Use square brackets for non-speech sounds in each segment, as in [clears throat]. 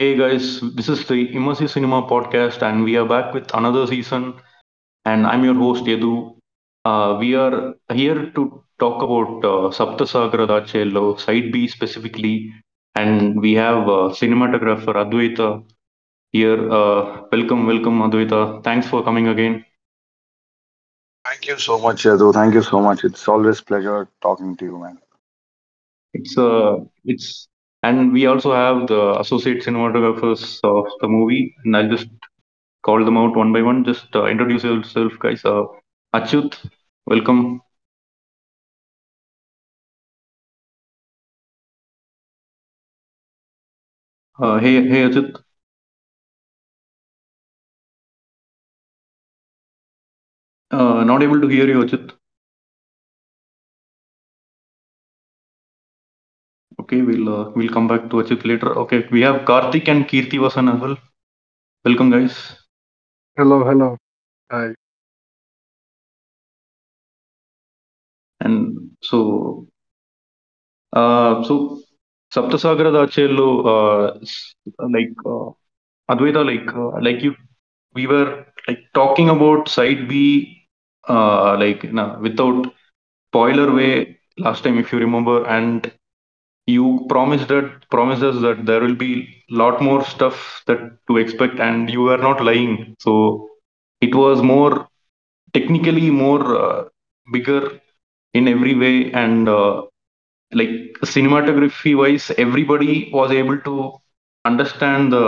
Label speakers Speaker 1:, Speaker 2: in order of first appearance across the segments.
Speaker 1: Hey guys, this is the Immersive Cinema podcast, and we are back with another season. And I'm your host Yedu. Uh, we are here to talk about uh, Sapta Sagaradaache Ello, Side B specifically, and we have uh, cinematographer Advaitha here. Uh, welcome, welcome, Advaitha. Thanks for coming again.
Speaker 2: Thank you so much, Yadu. Thank you so much. It's always pleasure talking to you, man.
Speaker 1: It's uh, it's and we also have the associate cinematographers of the movie, and I'll just call them out one by one. Just uh, introduce yourself, guys. Uh, Achyuth, welcome. Uh, hey, hey, Achyuth. Uh, not able to hear you, Achyuth. Okay, we'll uh, we'll come back to Achyuth later. Okay, we have Karthik and Keerthi Vasan as well. Welcome, guys.
Speaker 3: Hello, hello. Hi.
Speaker 1: And so, uh, so Sapta Sagaradaache Ello, uh, like uh, Advaitha, like uh, like you, we were like talking about side B, uh, like know, without spoiler way last time, if you remember, and you promised that promised us that there will be lot more stuff that to expect, and you were not lying. So it was more technically more uh, bigger in every way, and uh, like cinematography wise, everybody was able to understand the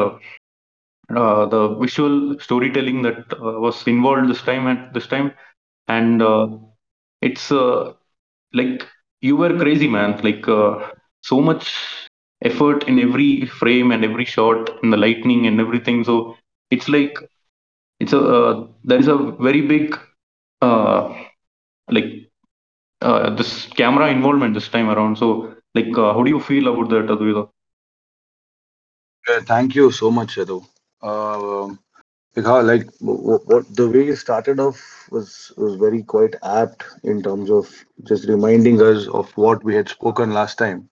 Speaker 1: uh, the visual storytelling that uh, was involved this time at this time, and uh, it's uh, like you were crazy, man. Like so much effort in every frame and every shot, and the lightning and everything. So it's like it's a uh, there is a very big uh, like uh, this camera involvement this time around. So like, uh, how do you feel about that, Advaitha?
Speaker 2: Uh, thank you so much, Yadu. Um because like w- w- what the way you started off was was very quite apt in terms of just reminding us of what we had spoken last time.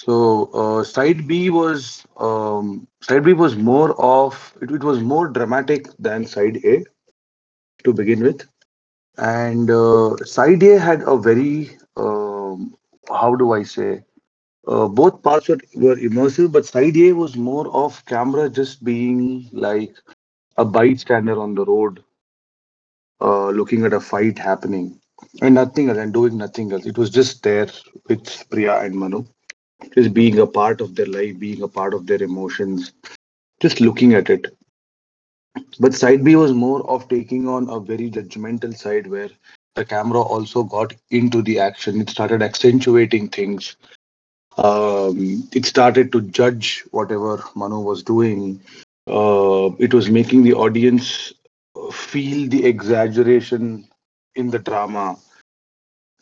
Speaker 2: So uh, side B was um, side B was more of it, it was more dramatic than side A to begin with, and uh, side A had a very um, how do I say Uh, both parts were, were immersive, but side A was more of camera just being like a bystander on the road, uh, looking at a fight happening and nothing else and doing nothing else. It was just there with Priya and Manu, just being a part of their life, being a part of their emotions, just looking at it. But side B was more of taking on a very judgmental side where the camera also got into the action. It started accentuating things um, it started to judge whatever Manu was doing. Uh, it was making the audience feel the exaggeration in the drama.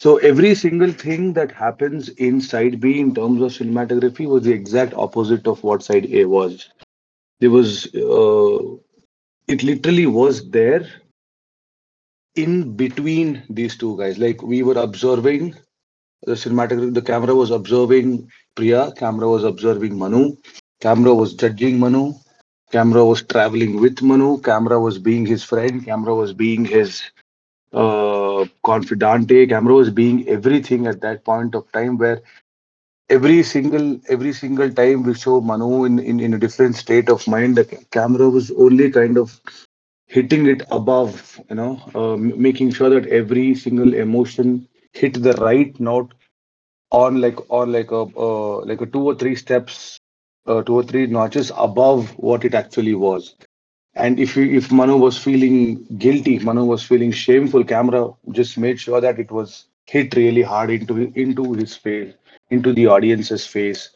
Speaker 2: So every single thing that happens in side B in terms of cinematography was the exact opposite of what side A was. There was uh, it literally was there in between these two guys. Like we were observing the cinematography, the camera was observing Priya, camera was observing Manu, camera was judging Manu, camera was traveling with Manu, camera was being his friend, camera was being his uh, confidante, camera was being everything at that point of time where every single every single time we show Manu in, in, in a different state of mind, the camera was only kind of hitting it above, you know, uh, making sure that every single emotion hit the right note on like on like a uh, like a two or three steps uh, two or three notches above what it actually was and if if manu was feeling guilty manu was feeling shameful camera just made sure that it was hit really hard into into his face into the audience's face.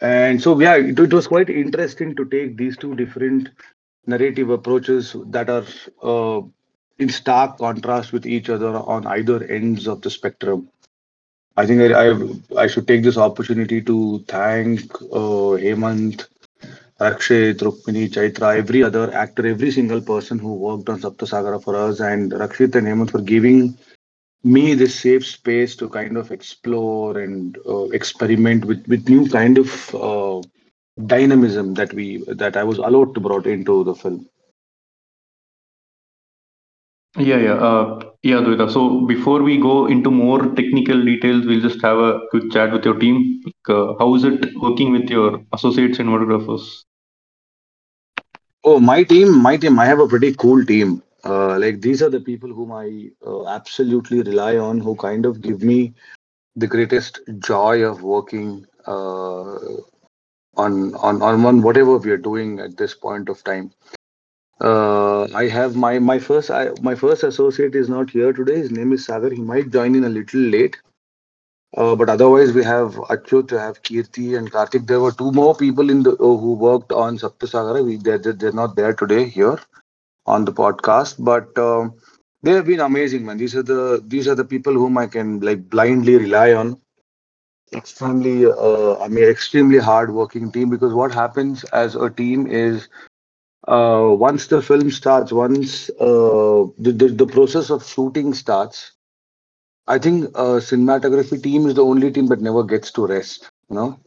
Speaker 2: And so yeah it, it was quite interesting to take these two different narrative approaches that are uh, in stark contrast with each other on either ends of the spectrum. I think I, I I should take this opportunity to thank uh, Hemant, Rakshit, Rukmini, Chaitra, every other actor, every single person who worked on Saptasagara for us, and Rakshit and Hemant for giving me this safe space to kind of explore and uh, experiment with with new kind of uh, dynamism that we that I was allowed to brought into the film.
Speaker 1: Yeah, yeah, uh, yeah, Dvita. So before we go into more technical details, we'll just have a quick chat with your team. Like, uh, how is it working with your associate cinematographers?
Speaker 2: Oh, my team, my team. I have a pretty cool team. Uh, like these are the people whom I uh, absolutely rely on, who kind of give me the greatest joy of working uh, on on on on whatever we are doing at this point of time. Uh, I have my my first I, my first associate is not here today. His name is Sagar. He might join in a little late. Uh, but otherwise, we have Achyuth, we have Keerthi and Karthik. There were two more people in the uh, who worked on Saptasagara. We they're, they're not there today here on the podcast, but um, they have been amazing, man. These are the these are the people whom I can like blindly rely on. Extremely, uh, I mean, extremely hard working team. Because what happens as a team is uh, once the film starts, once uh, the, the the process of shooting starts, I think uh, cinematography team is the only team that never gets to rest. You know,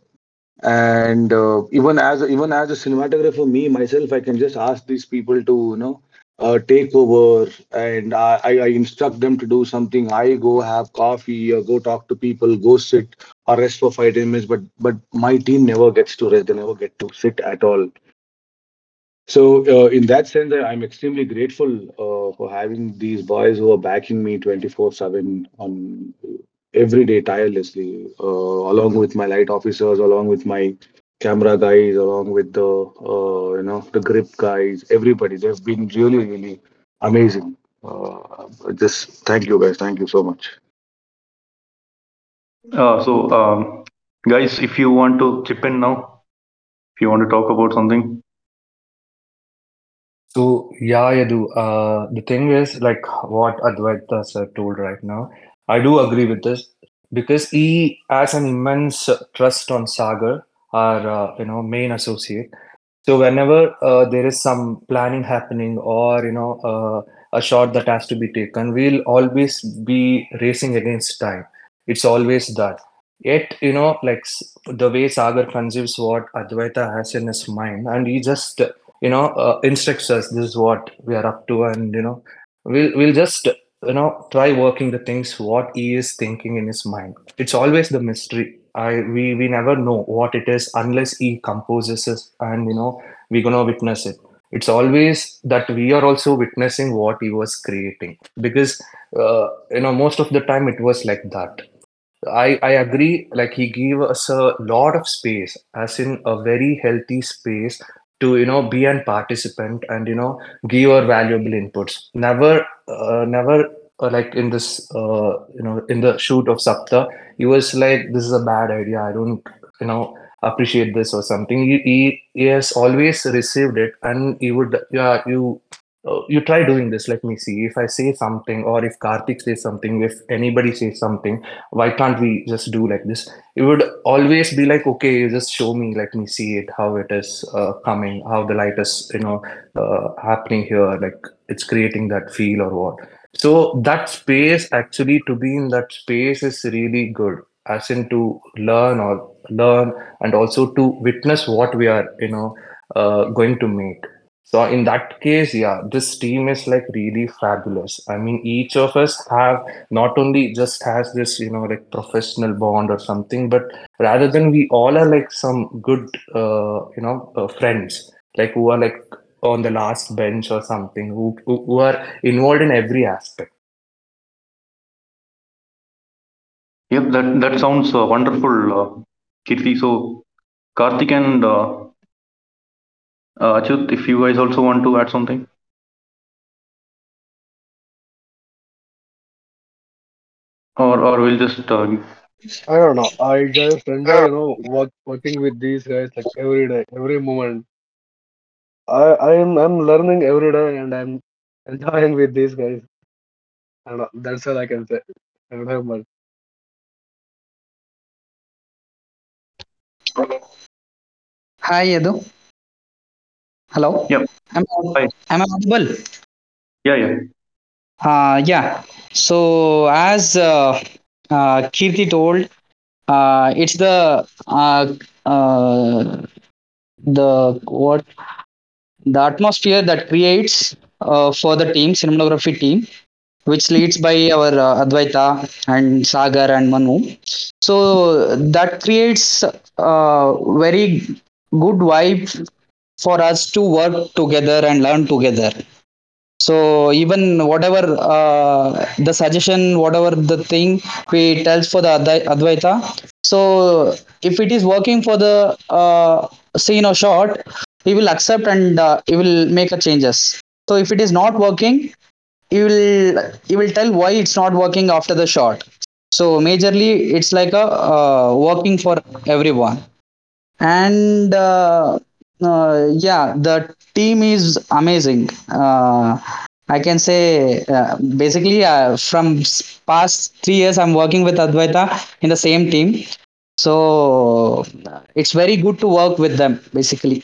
Speaker 2: and uh, even as even as a cinematographer, me myself, I can just ask these people to you know uh, take over, and I, I instruct them to do something. I go have coffee, or go talk to people, go sit or rest for five minutes. But but my team never gets to rest. They never get to sit at all. So, uh, in that sense, I'm extremely grateful uh, for having these boys who are backing me 24/7 on every day tirelessly, uh, along with my light officers, along with my camera guys, along with the uh, you know the grip guys, everybody. They've been really, really amazing. Uh, just thank you guys. Thank you so much.
Speaker 1: Uh, so, um, guys, if you want to chip in now, if you want to talk about something,
Speaker 4: So yeah, Yadu. Uh, the thing is, like what Advaitha sir told right now, I do agree with this because he has an immense trust on Sagar, our uh, you know main associate. So whenever uh, there is some planning happening or you know uh, a shot that has to be taken, we'll always be racing against time. It's always that. Yet you know, like the way Sagar conceives what Advaitha has in his mind, and he just you know uh, instructs us. This is what we are up to, and you know, we'll we'll just you know try working the things what he is thinking in his mind. It's always the mystery. I we we never know what it is unless he composes it, and you know we're gonna witness it. It's always that we are also witnessing what he was creating because uh, you know most of the time it was like that I, I agree. Like he gave us a lot of space, as in a very healthy space to you know be an participant and you know give your valuable inputs. Never, uh, never uh, like in this uh, you know in the shoot of Sapta, he was like, "This is a bad idea. I don't you know appreciate this or something." He, he, he has always received it, and he would yeah you uh, you try doing this. Let me see. If I say something or if Karthik says something, if anybody says something why can't we just do like this? It would always be like okay you just show me. Let me see it how it is uh, coming how the light is you know uh, happening here. Like it's creating that feel or what. So that space actually to be in that space is really good as in to learn or learn and also to witness what we are you know uh, going to make so in that case yeah this team is like really fabulous i mean each of us have not only just has this you know like professional bond or something but rather than we all are like some good uh, you know uh, friends like who are like on the last bench or something who, who are involved in every aspect
Speaker 1: yep, that that sounds uh, wonderful, uh, Keerthi. So, Karthik and uh, uh, Achyuth, if you guys also want to add something, or or we'll just uh,
Speaker 3: I don't know. I just enjoy, you know, work, working with these guys like every day, every moment. I I'm I'm learning every day and I'm [laughs] enjoying with these guys. I don't know. That's all I can say. I don't have much.
Speaker 5: Hi, Yadu. Hello.
Speaker 1: yep,
Speaker 5: Am I, am I audible?
Speaker 1: yeah, yeah,
Speaker 5: Uh, yeah. So, as uh, uh, Keerthi told, uh, it's the uh, uh, the what the atmosphere that creates uh, for the team cinematography team which leads by our uh, advaitha and sagar and manu so that creates uh, very good vibe for us to work together and learn together. So even whatever uh, the suggestion whatever the thing we tells for the advaitha. So if it is working for the uh, scene or shot he will accept and uh, he will make a changes. So if it is not working he will he will tell why it's not working after the shot. So majorly it's like a uh, working for everyone. And uh, uh, yeah the team is amazing uh, i can say uh, basically uh, from past 3 years i'm working with advaitha in the same team so uh, it's very good to work with them basically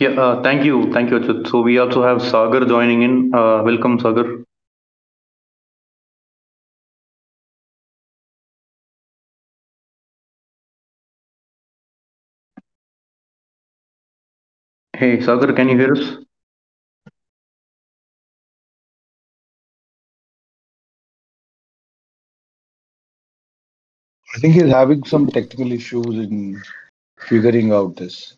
Speaker 1: Yeah, uh, thank you, thank you. So we also have Sagar joining in. Welcome, Sagar. Hey, Sagar, can you hear us?
Speaker 2: I think he's having some technical issues in figuring out this.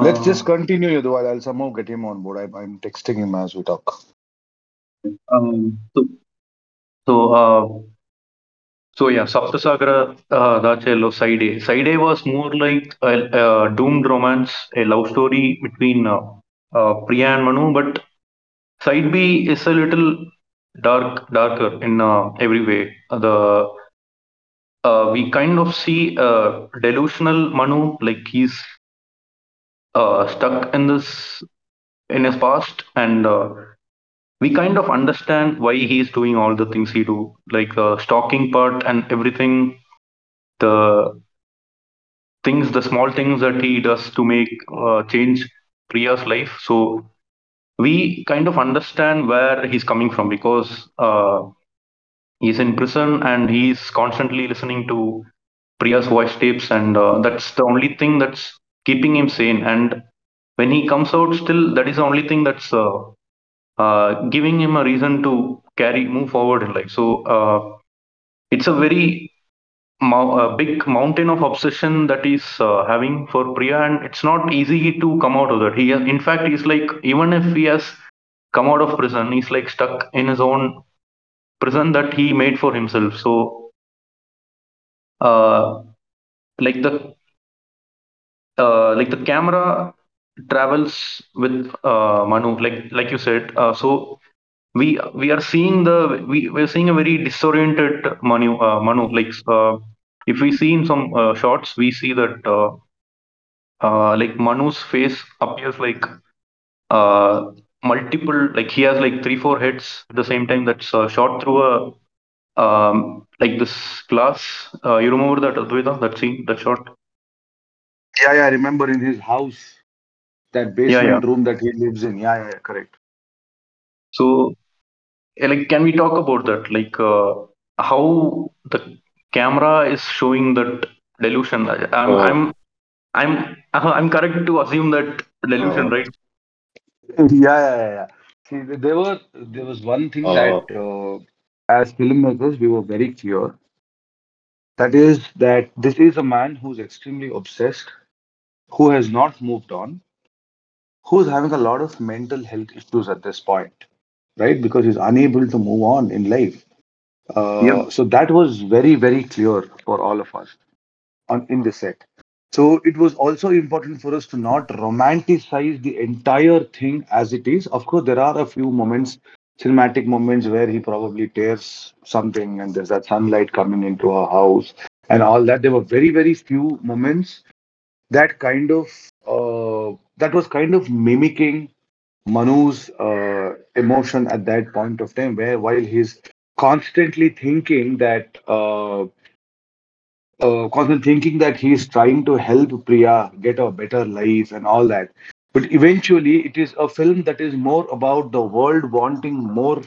Speaker 2: Let's just
Speaker 1: Uh,
Speaker 2: continue, Yadu. I'll I'll somehow get him on board. I'm, I'm texting him as we talk.
Speaker 1: um, so, so, uh, so yeah, Saptasagara, uh, Dacello, Side A. Side A was more like a, a doomed romance, a love story between uh, uh, Priya and Manu, but Side B is a little dark, darker in uh, every way. Uh, the uh, we kind of see a delusional Manu, like he's uh, stuck in this in his past, and uh, we kind of understand why he's doing all the things he do, like the stalking part and everything, the things, the small things that he does to make uh, change Priya's life. So we kind of understand where he's coming from because uh, he's in prison and he's constantly listening to Priya's voice tapes, and uh, that's the only thing that's keeping him sane. And when he comes out, still that is the only thing that's uh, giving him a reason to carry move forward in life. So uh, it's a very mou- a big mountain of obsession that he's uh, having for Priya, and it's not easy to come out of that. He, in fact, he's like even if he has come out of prison, he's like stuck in his own prison that he made for himself. So, uh, like the uh, like the camera travels with uh, Manu, like like you said. Uh, so we we are seeing the we we're seeing a very disoriented Manu. Uh, Manu, like uh, if we see in some uh, shots, we see that uh, uh, like Manu's face appears like uh, multiple, like he has like three four heads at the same time. That's uh, shot through a um, like this glass. Uh, you remember that Advaitha, that scene, that shot?
Speaker 2: Yeah, yeah, I remember in his house, that
Speaker 1: Yeah, yeah.
Speaker 2: basement room that he lives in. Yeah, yeah, yeah, correct.
Speaker 1: So like can we talk about that like uh, how the camera is showing that delusion I- i'm
Speaker 2: Uh,
Speaker 1: i'm i'm i'm correct to assume that delusion
Speaker 2: uh,
Speaker 1: right [laughs]
Speaker 2: yeah, yeah, yeah, yeah. See, there were there was one thing that
Speaker 1: uh,
Speaker 2: uh, as filmmakers we were very clear. That is that this is a man who's extremely obsessed, who has not moved on, who's having a lot of mental health issues at this point, right? Because he's unable to move on in life.
Speaker 1: yep
Speaker 2: Uh, so that was very, very clear for all of us on in the set. So it was also important for us to not romanticize the entire thing as it is. Of course, there are a few moments, cinematic moments, where he probably tears something and there's that sunlight coming into our house and all that. There were very, very few moments that kind of that was kind of mimicking Manu's uh, emotion at that point of time, where while he's constantly thinking that uh, uh, thinking that he's trying to help Priya get a better life and all that. But eventually, it is a film that is more about the world wanting more,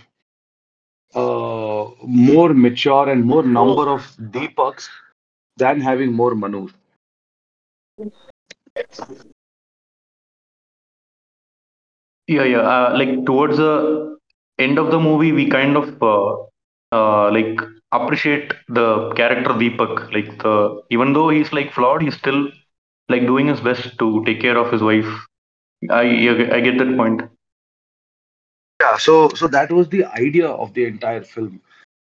Speaker 2: uh, more mature and more number of Deepaks than having more Manu.
Speaker 1: Yeah, yeah. Uh, like towards the end of the movie, we kind of uh, uh, like appreciate the character Deepak. Like the even though he's like flawed, he's still like doing his best to take care of his wife. I I get that point.
Speaker 2: Yeah, so so that was the idea of the entire film.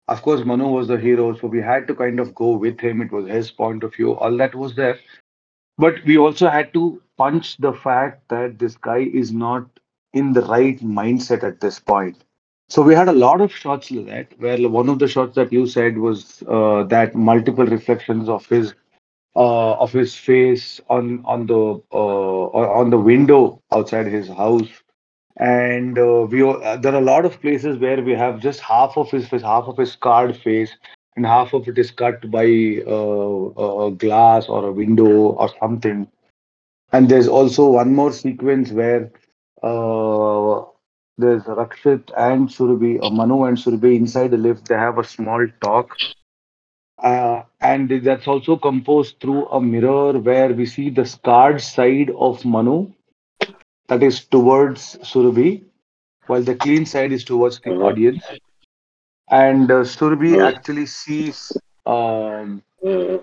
Speaker 2: Of course, Manu was the hero, so we had to kind of go with him. It was his point of view. All that was there. But we also had to punch the fact that this guy is not in the right mindset at this point. So we had a lot of shots like that, where one of the shots that you said was uh, that multiple reflections of his uh, of his face on on the uh, on the window outside his house and uh, we uh, there are a lot of places where we have just half of his face, half of his scarred face, and half of it is cut by uh, a glass or a window or something. And there's also one more sequence where uh, there's Rakshit and Surabhi, uh, Manu and Surabhi inside the lift. They have a small talk. Uh, and that's also composed through a mirror where we see the scarred side of Manu, that is towards Surabhi, while the clean side is towards the audience. And uh, Surabhi actually sees um,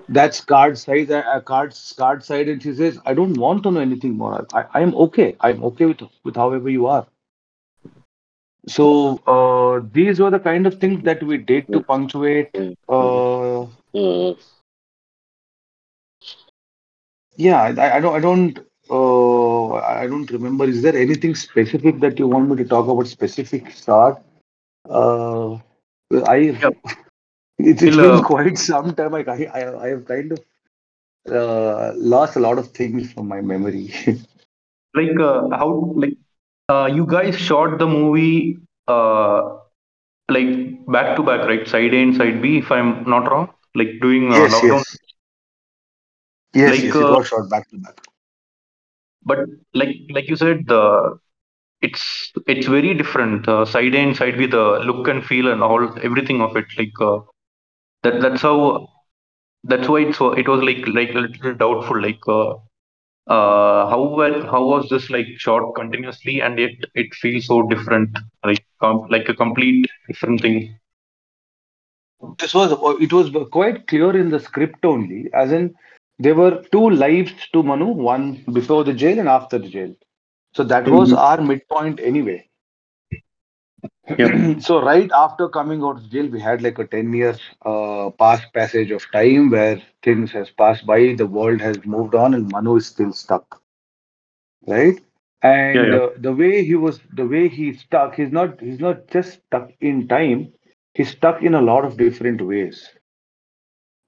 Speaker 2: that card side, uh, uh, card, scarred side, and she says, "I don't want to know anything more. I, I am okay. I'm okay with with however you are." So uh, these were the kind of things that we did to punctuate. Uh, yeah, I, I don't, I don't, uh, I don't remember. Is there anything specific that you want me to talk about? Specific start? Uh, I
Speaker 1: Yeah.
Speaker 2: It's, it's been
Speaker 1: uh,
Speaker 2: quite some time. I I, I have kind of uh, lost a lot of things from my memory. [laughs]
Speaker 1: like uh, how like uh, you guys shot the movie uh, like back to back, right? Side A and side B, if I'm not wrong. Like doing uh,
Speaker 2: yes,
Speaker 1: lockdown.
Speaker 2: yes, yes,
Speaker 1: Like
Speaker 2: yes. It
Speaker 1: uh,
Speaker 2: was shot back to back.
Speaker 1: but like like you said, the it's it's very different. Uh, side A and side B, the look and feel and all everything of it. Like uh, that that's how that's why it's it was like like a little doubtful. Like uh, uh, how well how was this like shot continuously and yet it feels so different, like com- like a complete different thing.
Speaker 2: This was it was quite clear in the script only, as in there were two lives to Manu, one before the jail and after the jail. So that was
Speaker 1: Mhm.
Speaker 2: our midpoint anyway.
Speaker 1: Yeah. [clears throat]
Speaker 2: so right after coming out of jail, we had like a 10 years uh, past passage of time where things has passed by, the world has moved on, and Manu is still stuck, right? And
Speaker 1: yeah.
Speaker 2: uh, the way he was, the way he stuck, he's not, he's not just stuck in time. He's stuck in a lot of different ways.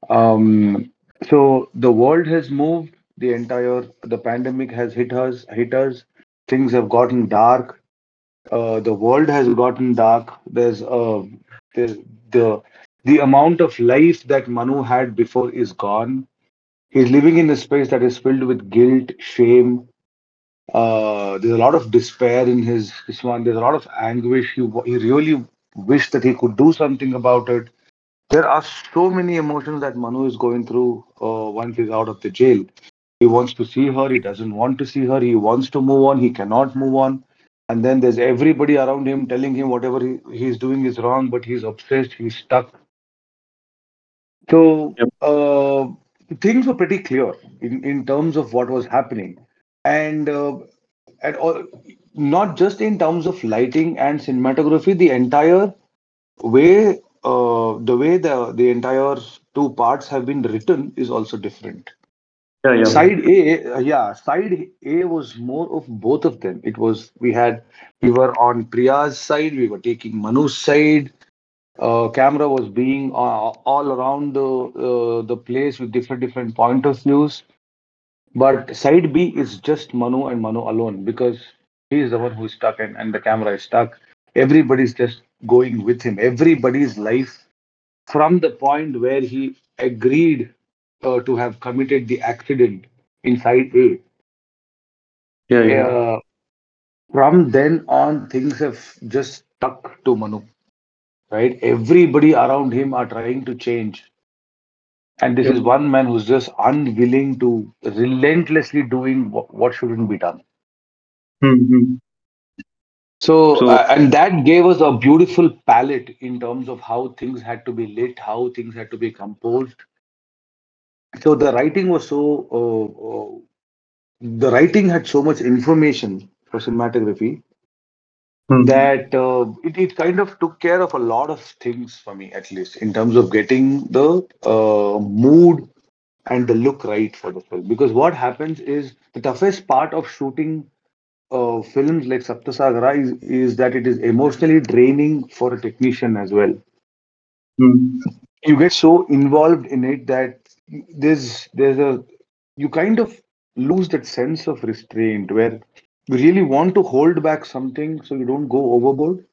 Speaker 2: Um, so the world has moved. The entire the pandemic has hit us. Hit us. Things have gotten dark. Uh, the world has gotten dark. There's uh, the the amount of life that Manu had before is gone. He's living in a space that is filled with guilt, shame. Uh, there's a lot of despair in his this one. There's a lot of anguish. He he really wished that he could do something about it there are so many emotions that Manu is going through uh, once he's out of the jail. He wants to see her, he doesn't want to see her, he wants to move on, he cannot move on. And then there's everybody around him telling him whatever he, he's doing is wrong, but he's obsessed, he's stuck. So
Speaker 1: Yep.
Speaker 2: uh, things were pretty clear in, in terms of what was happening. And uh, at all, not just in terms of lighting and cinematography, the entire way uh, the way the the entire two parts have been written is also different.
Speaker 1: Yeah, yeah.
Speaker 2: Side A, yeah, side A was more of both of them. It was we had we were on Priya's side, we were taking Manu's side. Uh, camera was being uh, all around the uh, the place with different different point of views. But side B is just Manu and Manu alone because he is the one who is stuck and, and the camera is stuck. Everybody's just going with him. Everybody's life from the point where he agreed uh, to have committed the accident inside A.
Speaker 1: Yeah, yeah.
Speaker 2: Uh, from then on, things have just stuck to Manu, right? Everybody around him are trying to change. And this is one man who's just unwilling to relentlessly doing what, what shouldn't be done.
Speaker 1: Mm-hmm.
Speaker 2: So,
Speaker 1: So
Speaker 2: uh, and that gave us a beautiful palette in terms of how things had to be lit, how things had to be composed. So the writing was so, uh, uh, the writing had so much information for cinematography
Speaker 1: mm,
Speaker 2: that uh, it, it kind of took care of a lot of things for me, at least in terms of getting the uh, mood and the look right for the film. Because what happens is the toughest part of shooting uh, films like Saptasagara is, is that it is emotionally draining for a technician as well.
Speaker 1: mm,
Speaker 2: You get so involved in it that there's there's a you kind of lose that sense of restraint where you really want to hold back something so you don't go overboard.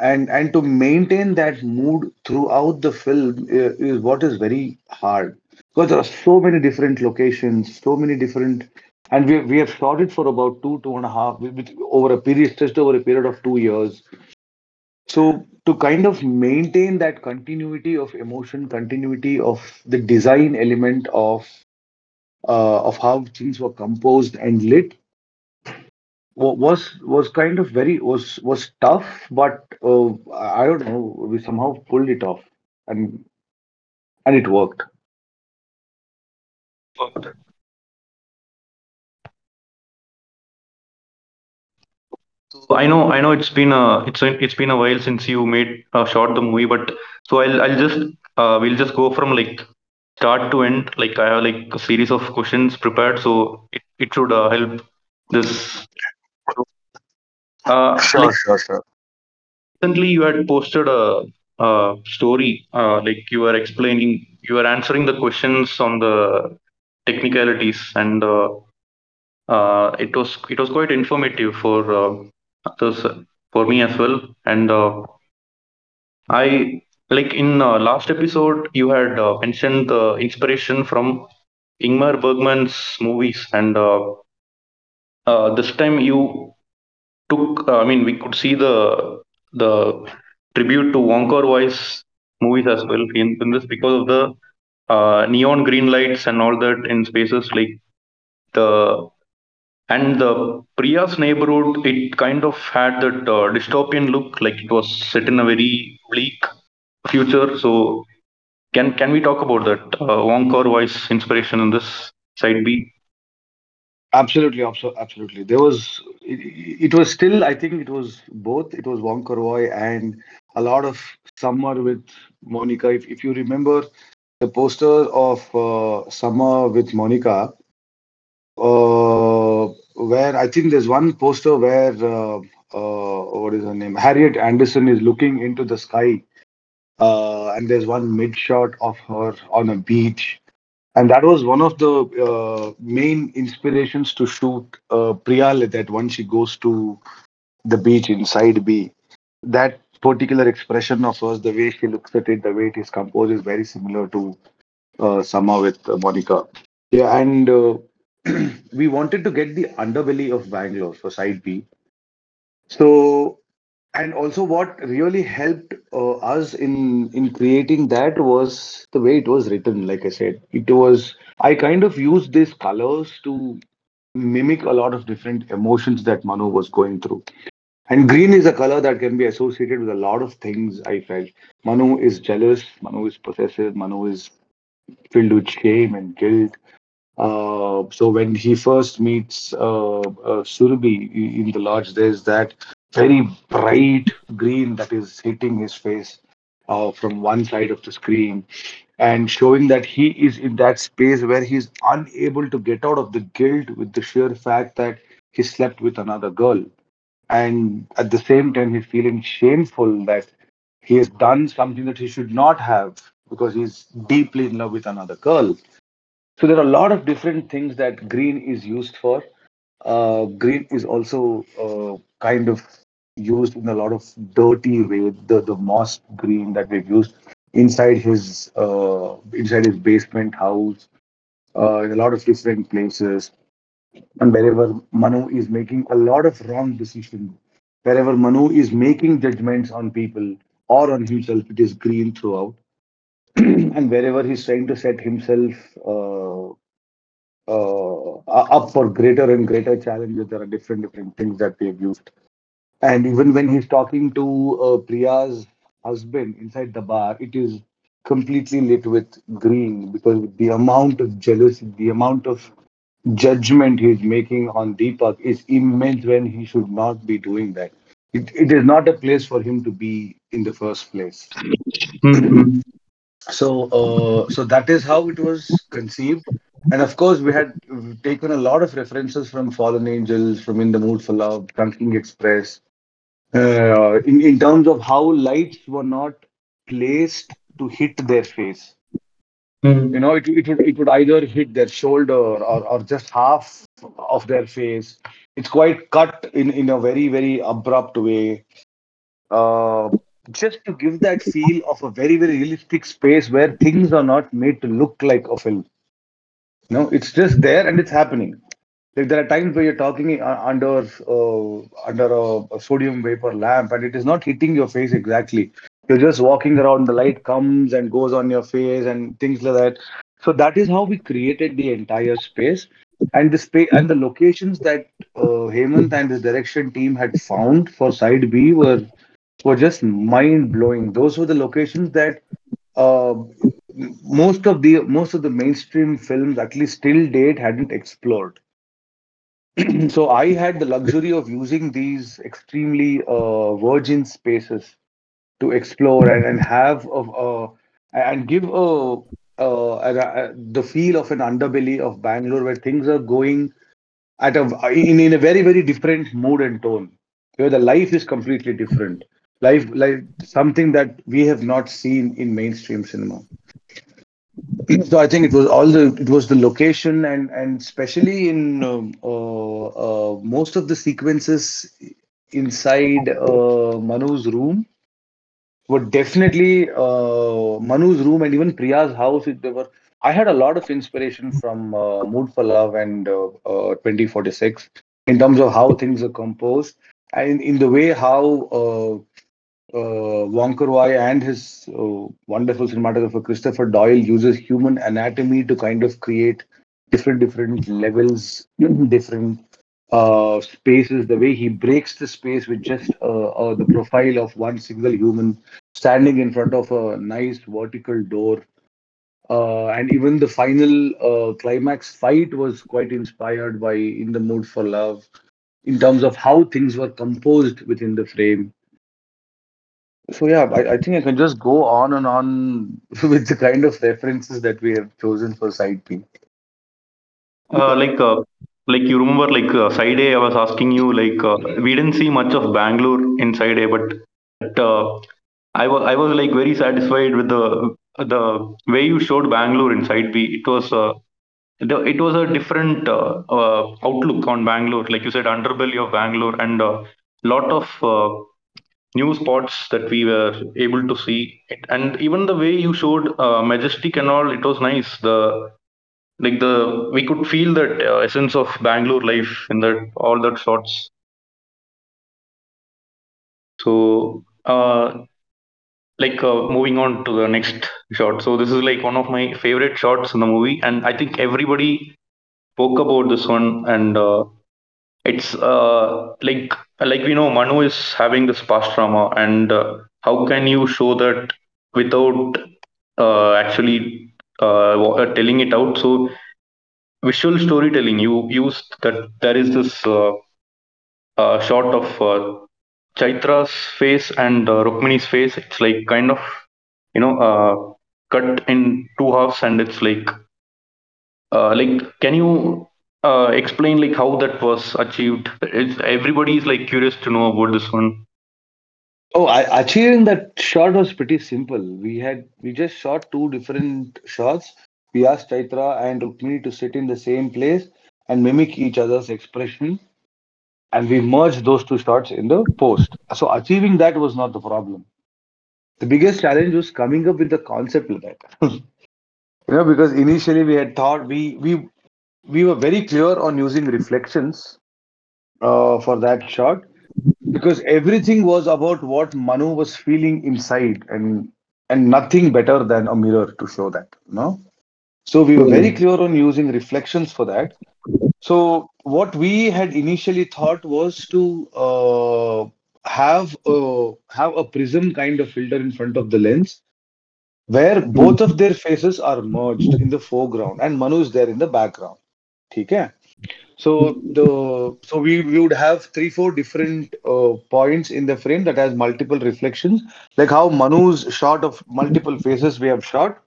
Speaker 2: And and to maintain that mood throughout the film is what is very hard. Because there are so many different locations so many different and we, we have shot it for about two two and a half over a period just over a period of two years so to kind of maintain that continuity of emotion continuity of the design element of uh, of how things were composed and lit was was kind of very was was tough, but uh, I don't know. We somehow pulled it off, and and it worked.
Speaker 1: So I know, I know it's been a it's a, it's been a while since you made uh, shot the movie, but so I'll I'll just uh, we'll just go from like start to end. Like I have like a series of questions prepared, so it, it should uh, help this. Uh,
Speaker 2: Sure,
Speaker 1: like
Speaker 2: sure, sure.
Speaker 1: recently you had posted a, a story, uh, like you were explaining, you were answering the questions on the technicalities, and uh, uh, it was it was quite informative for uh, others, for me as well, and. Uh, I like in uh, last episode you had uh, mentioned the inspiration from Ingmar Bergman's movies, and uh, uh, this time you took. Uh, I mean, we could see the the tribute to Wong Kar Wai's movies as well in, in this because of the neon green lights and all that in spaces like the and the Priya's neighborhood. It kind of had that uh, dystopian look, like it was set in a very bleak future. So Can can we talk about that uh, Wong Kar Wai's inspiration in this side B?
Speaker 2: Absolutely, abso- absolutely. There was it, it was still. I think it was both. It was Wong Kar-wai and a lot of Summer with Monica. If if you remember the poster of uh, Summer with Monica, uh, where I think there's one poster where uh, uh, what is her name? Harriet Andersson is looking into the sky, uh, and there's one mid shot of her on a beach, and that was one of the uh, main inspirations to shoot uh, Priyal. That once she goes to the beach inside B, that particular expression of hers, the way she looks at it, the way it is composed, is very similar to uh, Summer with Monica. Yeah, and uh, [clears throat] we wanted to get the underbelly of Bangalore for side B. So, and also what really helped uh, us in in creating that was the way it was written. Like I said, it was I kind of used these colors to mimic a lot of different emotions that Manu was going through. And green is a color that can be associated with a lot of things. I felt Manu is jealous, Manu is possessive, Manu is filled with shame and guilt uh, so when he first meets uh, uh, in the lodge, there's that very bright green that is hitting his face uh, from one side of the screen and showing that he is in that space where he's unable to get out of the guilt with the sheer fact that he slept with another girl. And at the same time, he's feeling shameful that he has done something that he should not have because he's deeply in love with another girl so there are a lot of different things that green is used for. Uh, green is also uh, kind of used in a lot of dirty way. The the moss green that we've used inside his uh, inside his basement house, uh, in a lot of different places, and wherever Manu is making a lot of wrong decisions, wherever Manu is making judgments on people or on himself, it is green throughout [clears throat] and wherever he's trying to set himself uh, uh, up for greater and greater challenges, there are different different things that have used. And even when he's talking to uh, Priya's husband inside the bar, it is completely lit with green because the amount of jealousy, the amount of judgment he's making on Deepak is immense when he should not be doing that. It, it is not a place for him to be in the first place.
Speaker 1: Mhm.
Speaker 2: So, uh, so that is how it was conceived. And of course, we had taken a lot of references from Fallen Angels, from In the Mood for Love, Chungking Express, uh, in, in terms of how lights were not placed to hit their face.
Speaker 1: Mhm.
Speaker 2: You know, it, it would it would either hit their shoulder or, or just half of their face. It's quite cut in, in a very, very abrupt way. Uh, just to give that feel of a very, very realistic space where things are not made to look like a film. No, it's just there and it's happening. Like there are times where you're talking under uh, under a, a sodium vapor lamp and it is not hitting your face exactly. You're just walking around, the light comes and goes on your face and things like that. So that is how we created the entire space and the space and the locations that uh, Hemant and his direction team had found for side B were were just mind blowing. Those were the locations that uh, most of the most of the mainstream films, at least till date, hadn't explored. [clears throat] so I had the luxury of using these extremely uh, virgin spaces to explore and, and have a, uh, and give a, a, a, the feel of an underbelly of Bangalore where things are going at a in, in a very very different mood and tone where the life is completely different life like something that we have not seen in mainstream cinema. So i think it was all the it was the location and and especially in um, uh, uh, most of the sequences inside uh, manu's room were definitely uh, manu's room and even priya's house they were i had a lot of inspiration from uh, mood for love and uh, uh, 2046 in terms of how things are composed and in the way how uh, Wong Kar Wai and his uh, wonderful cinematographer Christopher Doyle uses human anatomy to kind of create different different levels, [clears throat] different uh, spaces. The way he breaks the space with just uh, uh, the profile of one single human standing in front of a nice vertical door. Uh, and even the final uh, climax fight was quite inspired by In the Mood for Love in terms of how things were composed within the frame so yeah, I, I think I can just go on and on [laughs] with the kind of references that we have chosen for side P.
Speaker 1: Uh, like uh, like you remember like uh, side A I was asking you like uh, we didn't see much of Bangalore in side A but uh, I was I was like very satisfied with the the way you showed Bangalore in side B it was uh, the, it was a different outlook on Bangalore like you said underbelly of Bangalore and a lot of new spots that we were able to see. It. and even the way you showed uh, majestic and all it was nice. The like the we could feel that uh, essence of bangalore life in that all that shots. So uh like uh, moving on to the next shot. So this is like one of my favorite shots in the movie. And i think everybody spoke about this one. And uh, it's uh like like we know manu is having this past trauma and uh, how can you show that without uh, actually uh, uh, telling it out? So visual storytelling you used that there is this uh, uh, shot of uh, chaitra's face and uh, rukmini's face. It's like kind of you know uh, cut in two halves and it's like uh, like can you uh, explain like how that was achieved it's, everybody is like curious to know about this one
Speaker 2: Oh, I, achieving that shot was pretty simple. We had we just shot two different shots. We asked Chaitra and Rukmini to sit in the same place and mimic each other's expression, and we merged those two shots in the post. So achieving that was not the problem. The biggest challenge was coming up with the concept of that. [laughs] you know, because initially we had thought we we we were very clear on using reflections uh, for that shot because everything was about what Manu was feeling inside, and and nothing better than a mirror to show that. No, so we were very clear on using reflections for that. So what we had initially thought was to uh, have a have a prism kind of filter in front of the lens where both of their faces are merged in the foreground and Manu is there in the background. Okay. So the so we, we would have three four different uh, points in the frame that has multiple reflections, like how Manu's shot of multiple faces we have shot.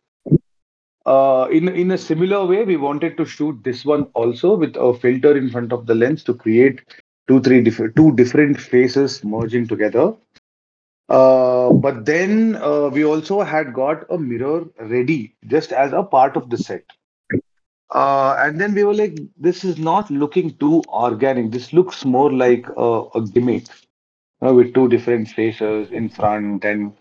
Speaker 2: Uh, in in a similar way, we wanted to shoot this one also with a filter in front of the lens to create two three different two different faces merging together. Uh, but then uh, we also had got a mirror ready just as a part of the set. Uh, and then we were like, this is not looking too organic. This looks more like a, a gimmick you know, with two different faces in front. And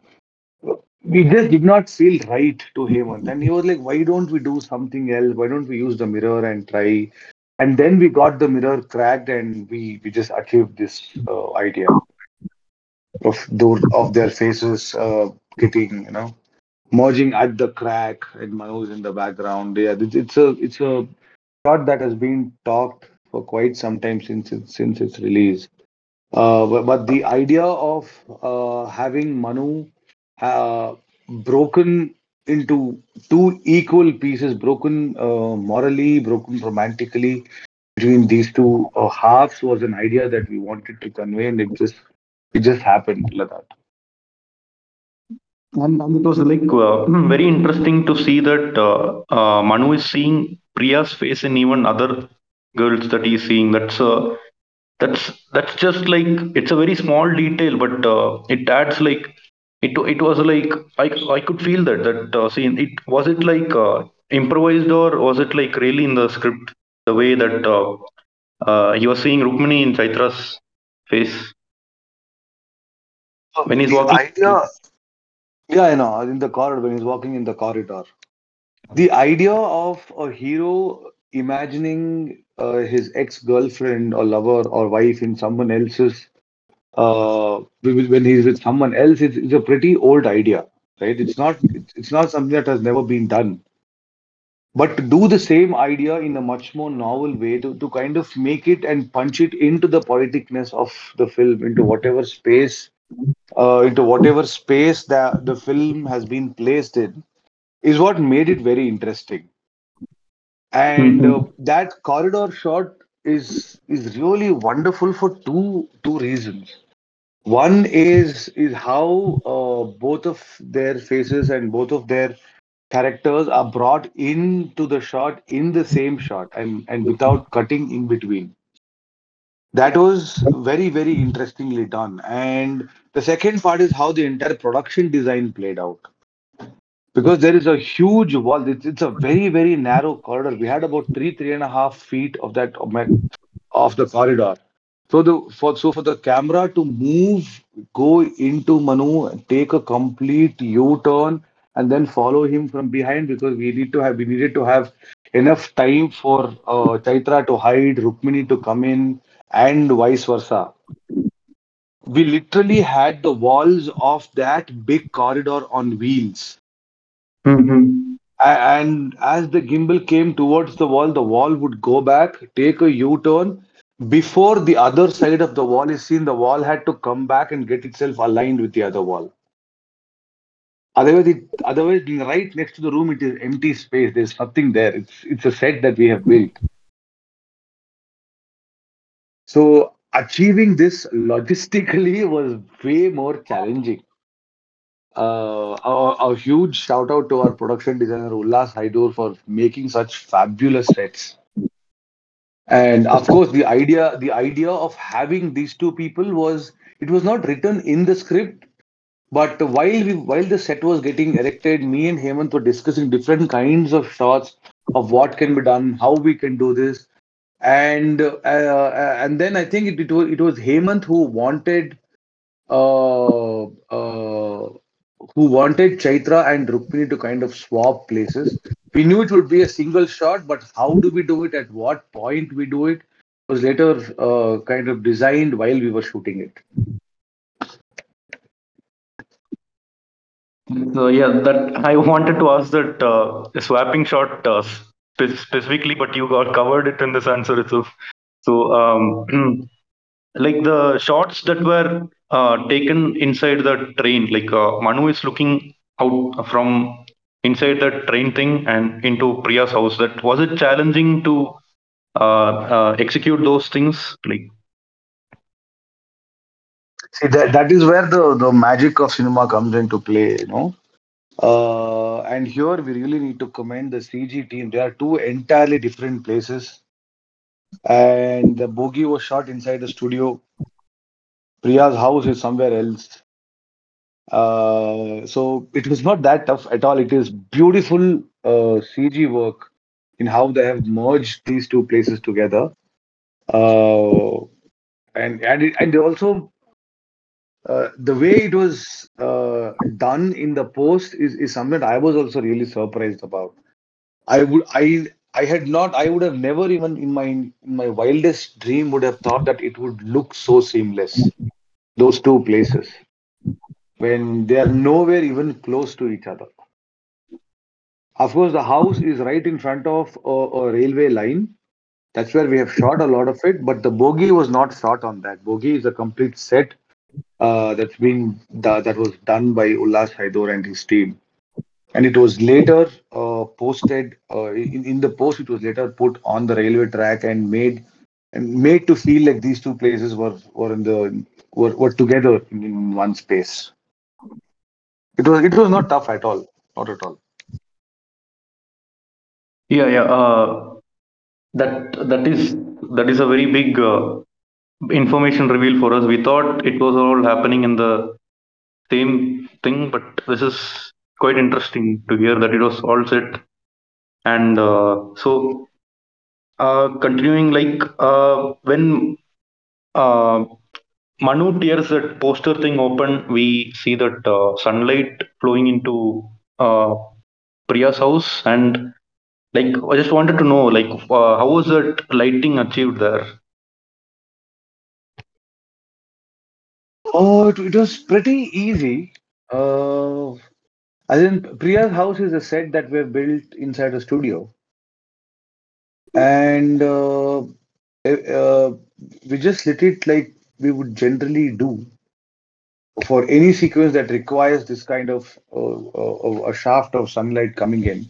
Speaker 2: we just did not feel right to Hemant. And he was like, why don't we do something else? Why don't we use the mirror and try? And then we got the mirror cracked and we, we just achieved this uh, idea of those of their faces uh, getting you know merging at the crack and Manu's in the background. Yeah, it's a it's a shot that has been talked for quite some time since it, since its release. Uh, but, but the idea of uh, having Manu uh, broken into two equal pieces, broken uh, morally, broken romantically between these two uh, halves was an idea that we wanted to convey, and it just it just happened like that.
Speaker 1: And, and it was like uh, [clears throat] very interesting to see that uh, uh, Manu is seeing Priya's face in even other girls that he's seeing. That's uh, that's that's just like it's a very small detail, but uh, it adds like it. It was like I I could feel that that uh, scene. It was it like uh, improvised or was it like really in the script? The way that uh, uh, he was seeing Rukmini in Chaitra's face when he's
Speaker 2: the
Speaker 1: walking.
Speaker 2: idea yeah i know. In the corridor when he's walking in the corridor. The idea of a hero imagining uh, his ex-girlfriend or lover or wife in someone else's uh when he's with someone else it's, it's a pretty old idea right? It's not it's, it's not something that has never been done. But to do the same idea in a much more novel way to, to kind of make it and punch it into the poeticness of the film into whatever space uh, into whatever space that the film has been placed in is what made it very interesting. And uh, that corridor shot is is really wonderful for two two reasons. One is is how uh, both of their faces and both of their characters are brought into the shot in the same shot and and without cutting in between. That was very very interestingly done. And the second part is how the entire production design played out. Because there is a huge wall it's, it's a very very narrow corridor. We had about three three and a half feet of that of the corridor. So the for so for the camera to move go into manu take a complete u-turn and then follow him from behind because we need to have we needed to have enough time for uh, chaitra to hide rukmini to come in and vice versa we literally had the walls of that big corridor on wheels
Speaker 1: Mhm.
Speaker 2: And as the gimbal came towards the wall, the wall would go back, take a U turn. Before the other side of the wall is seen, the wall had to come back and get itself aligned with the other wall. Otherwise, it, otherwise, right next to the room, it is empty space. There's nothing there. It's it's a set that we have built. So achieving this logistically [laughs] was way more challenging. Uh, a, a huge shout out to our production designer Ullas Hydoor for making such fabulous sets. And of course, the idea the idea of having these two people was it was not written in the script, but while we while the set was getting erected, me and Hemant were discussing different kinds of shots of what can be done, how we can do this, and uh, uh, and then I think it, it was it was Hemant who wanted uh, uh, who wanted Chaitra and Rukmini to kind of swap places. We knew it would be a single shot, but how do we do it? At what point we do it was later uh, kind of designed while we were shooting it.
Speaker 1: So yeah, that I wanted to ask that uh, swapping shot uh, spe- specifically, but you got covered it in this answer itself. So um, [clears throat] like the shots that were uh, taken inside the train, like uh, Manu is looking out from inside the train thing and into Priya's house. That was it challenging to uh, uh, execute those things? Like
Speaker 2: See that that is where the the magic of cinema comes into play, you know. Uh, and here we really need to commend the CG team. They are two entirely different places, and the bogey was shot inside the studio. Priya's house is somewhere else. Uh, so it was not that tough at all. It is beautiful uh, CG work in how they have merged these two places together. Uh, and and it, and also uh, the way it was uh, done in the post is, is something I was also really surprised about. I would I I had not I would have never even in my in my wildest dream would have thought that it would look so seamless. Those two places when they are nowhere even close to each other. Of course, the house is right in front of a, a railway line. That's where we have shot a lot of it, but the bogey was not shot on that. Bogey is a complete set that's been that was done by Ullas Hydoor and his team. And it was later uh, posted uh, in, in the post. It was later put on the railway track and made and made to feel like these two places were were in the were, were together in, in one space. It was it was not tough at all, not at all.
Speaker 1: yeah, yeah. Uh, that that is that is a very big uh, information reveal for us. We thought it was all happening in the same thing, but this is quite interesting to hear that it was all set. And uh, so, uh, continuing, like uh, when uh, Manu tears that poster thing open, we see that uh, sunlight flowing into uh, Priya's house, and like I just wanted to know, like how was that lighting achieved there?
Speaker 2: Oh, it, it was pretty easy. Uh, as in Priya's house is a set that we have built inside a studio, and uh, eh, uh, we just lit it like we would generally do for any sequence that requires this kind of uh, uh, a shaft of sunlight coming in.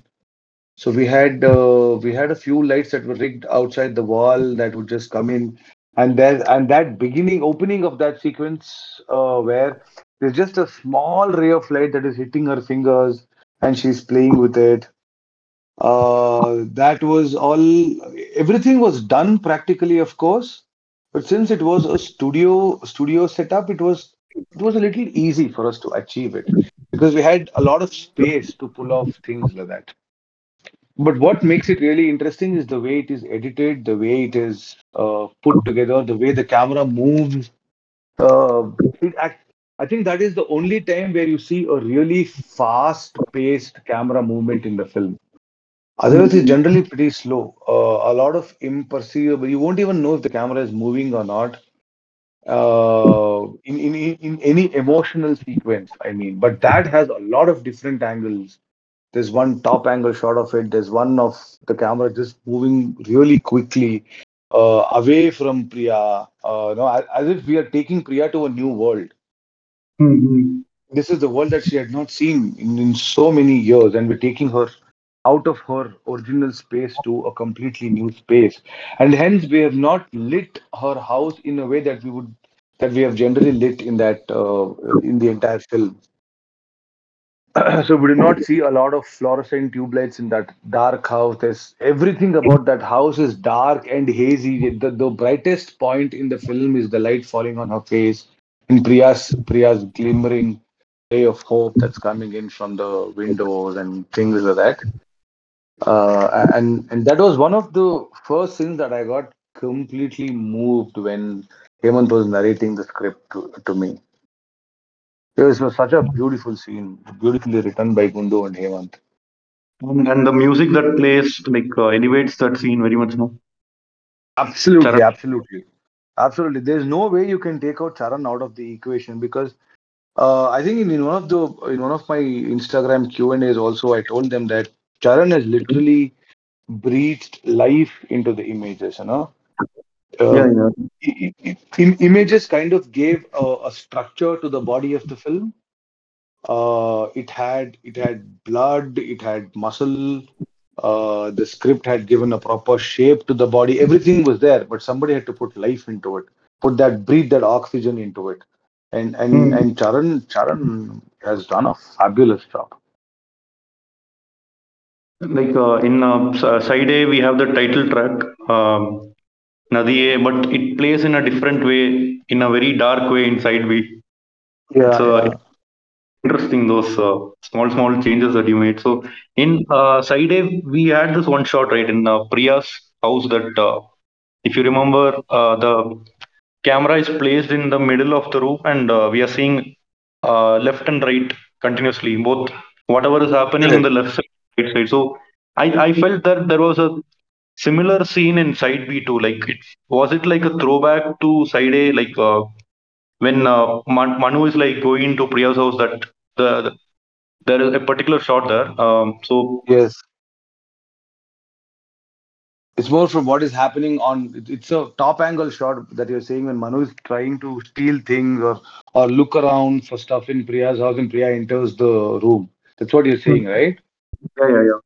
Speaker 2: So we had uh, we had a few lights that were rigged outside the wall that would just come in, and there and that beginning opening of that sequence uh, where there's just a small ray of light that is hitting her fingers and she's playing with it. Uh, that was all. Everything was done practically, of course, but since it was a studio studio setup, it was it was a little easy for us to achieve it because we had a lot of space to pull off things like that. But what makes it really interesting is the way it is edited, the way it is uh, put together, the way the camera moves. Uh, it act, I think that is the only time where you see a really fast-paced camera movement in the film. Otherwise, it's generally pretty slow. Uh, a lot of imperceivable. You won't even know if the camera is moving or not. Uh, in, in in any emotional sequence, I mean, but that has a lot of different angles there's one top angle shot of it. There's one of the camera just moving really quickly uh, away from Priya. Uh, no, as, as if we are taking Priya to a new world.
Speaker 1: Mm-hmm.
Speaker 2: This is the world that she had not seen in, in so many years, and we're taking her out of her original space to a completely new space. And hence, we have not lit her house in a way that we would that we have generally lit in that uh, in the entire film. [clears throat] so we do not see a lot of fluorescent tube lights in that dark house. There's everything about that house is dark and hazy. The, the brightest point in the film is the light falling on her face in Priya's Priya's glimmering ray of hope that's coming in from the windows and things like that. Uh, and and that was one of the first things that I got completely moved when Hemant was narrating the script to, to me. It was such a beautiful scene, beautifully written by Gundu and Hemant.
Speaker 1: And, and the music that plays like uh, elevates that scene very much. No.
Speaker 2: Absolutely,
Speaker 1: Charan.
Speaker 2: absolutely, absolutely. There's no way you can take out Charan out of the equation because Uh, I think in, in one of the in one of my Instagram Q and A's also I told them that Charan has literally breathed life into the images. You know, um,
Speaker 1: yeah.
Speaker 2: i- i- im- images kind of gave a, a structure to the body of the film. Uh, it had it had blood, it had muscle. Uh, the script had given a proper shape to the body. Everything was there, but somebody had to put life into it, put that breathe that oxygen into it. And and
Speaker 1: Hmm.
Speaker 2: and Charan Charan has done a fabulous job.
Speaker 1: Like uh, in uh, side A, we have the title track, um, Nadiye, but it plays in a different way, in a very dark way in side B. It's
Speaker 2: Yeah,
Speaker 1: uh,
Speaker 2: yeah.
Speaker 1: interesting those uh, small small changes that you made. So in uh, side A, we had this one shot right in uh, Priya's house that, uh, if you remember, uh, the camera is placed in the middle of the roof and uh, we are seeing uh, left and right continuously, both whatever is happening in
Speaker 2: Correct.
Speaker 1: the left side, right side. So I I felt that there was a similar scene in side B too. Like it was it like a throwback to side A, like uh, when uh, Man- Manu is like going into Priya's house that the, the there is a particular shot there. Um, so
Speaker 2: Yes. It's more from what is happening on. it- It's a top angle shot that you're saying when Manu is trying to steal things or or look around for stuff in Priya's house and Priya enters the room. That's what you're saying, right?
Speaker 1: yeah, yeah, yeah.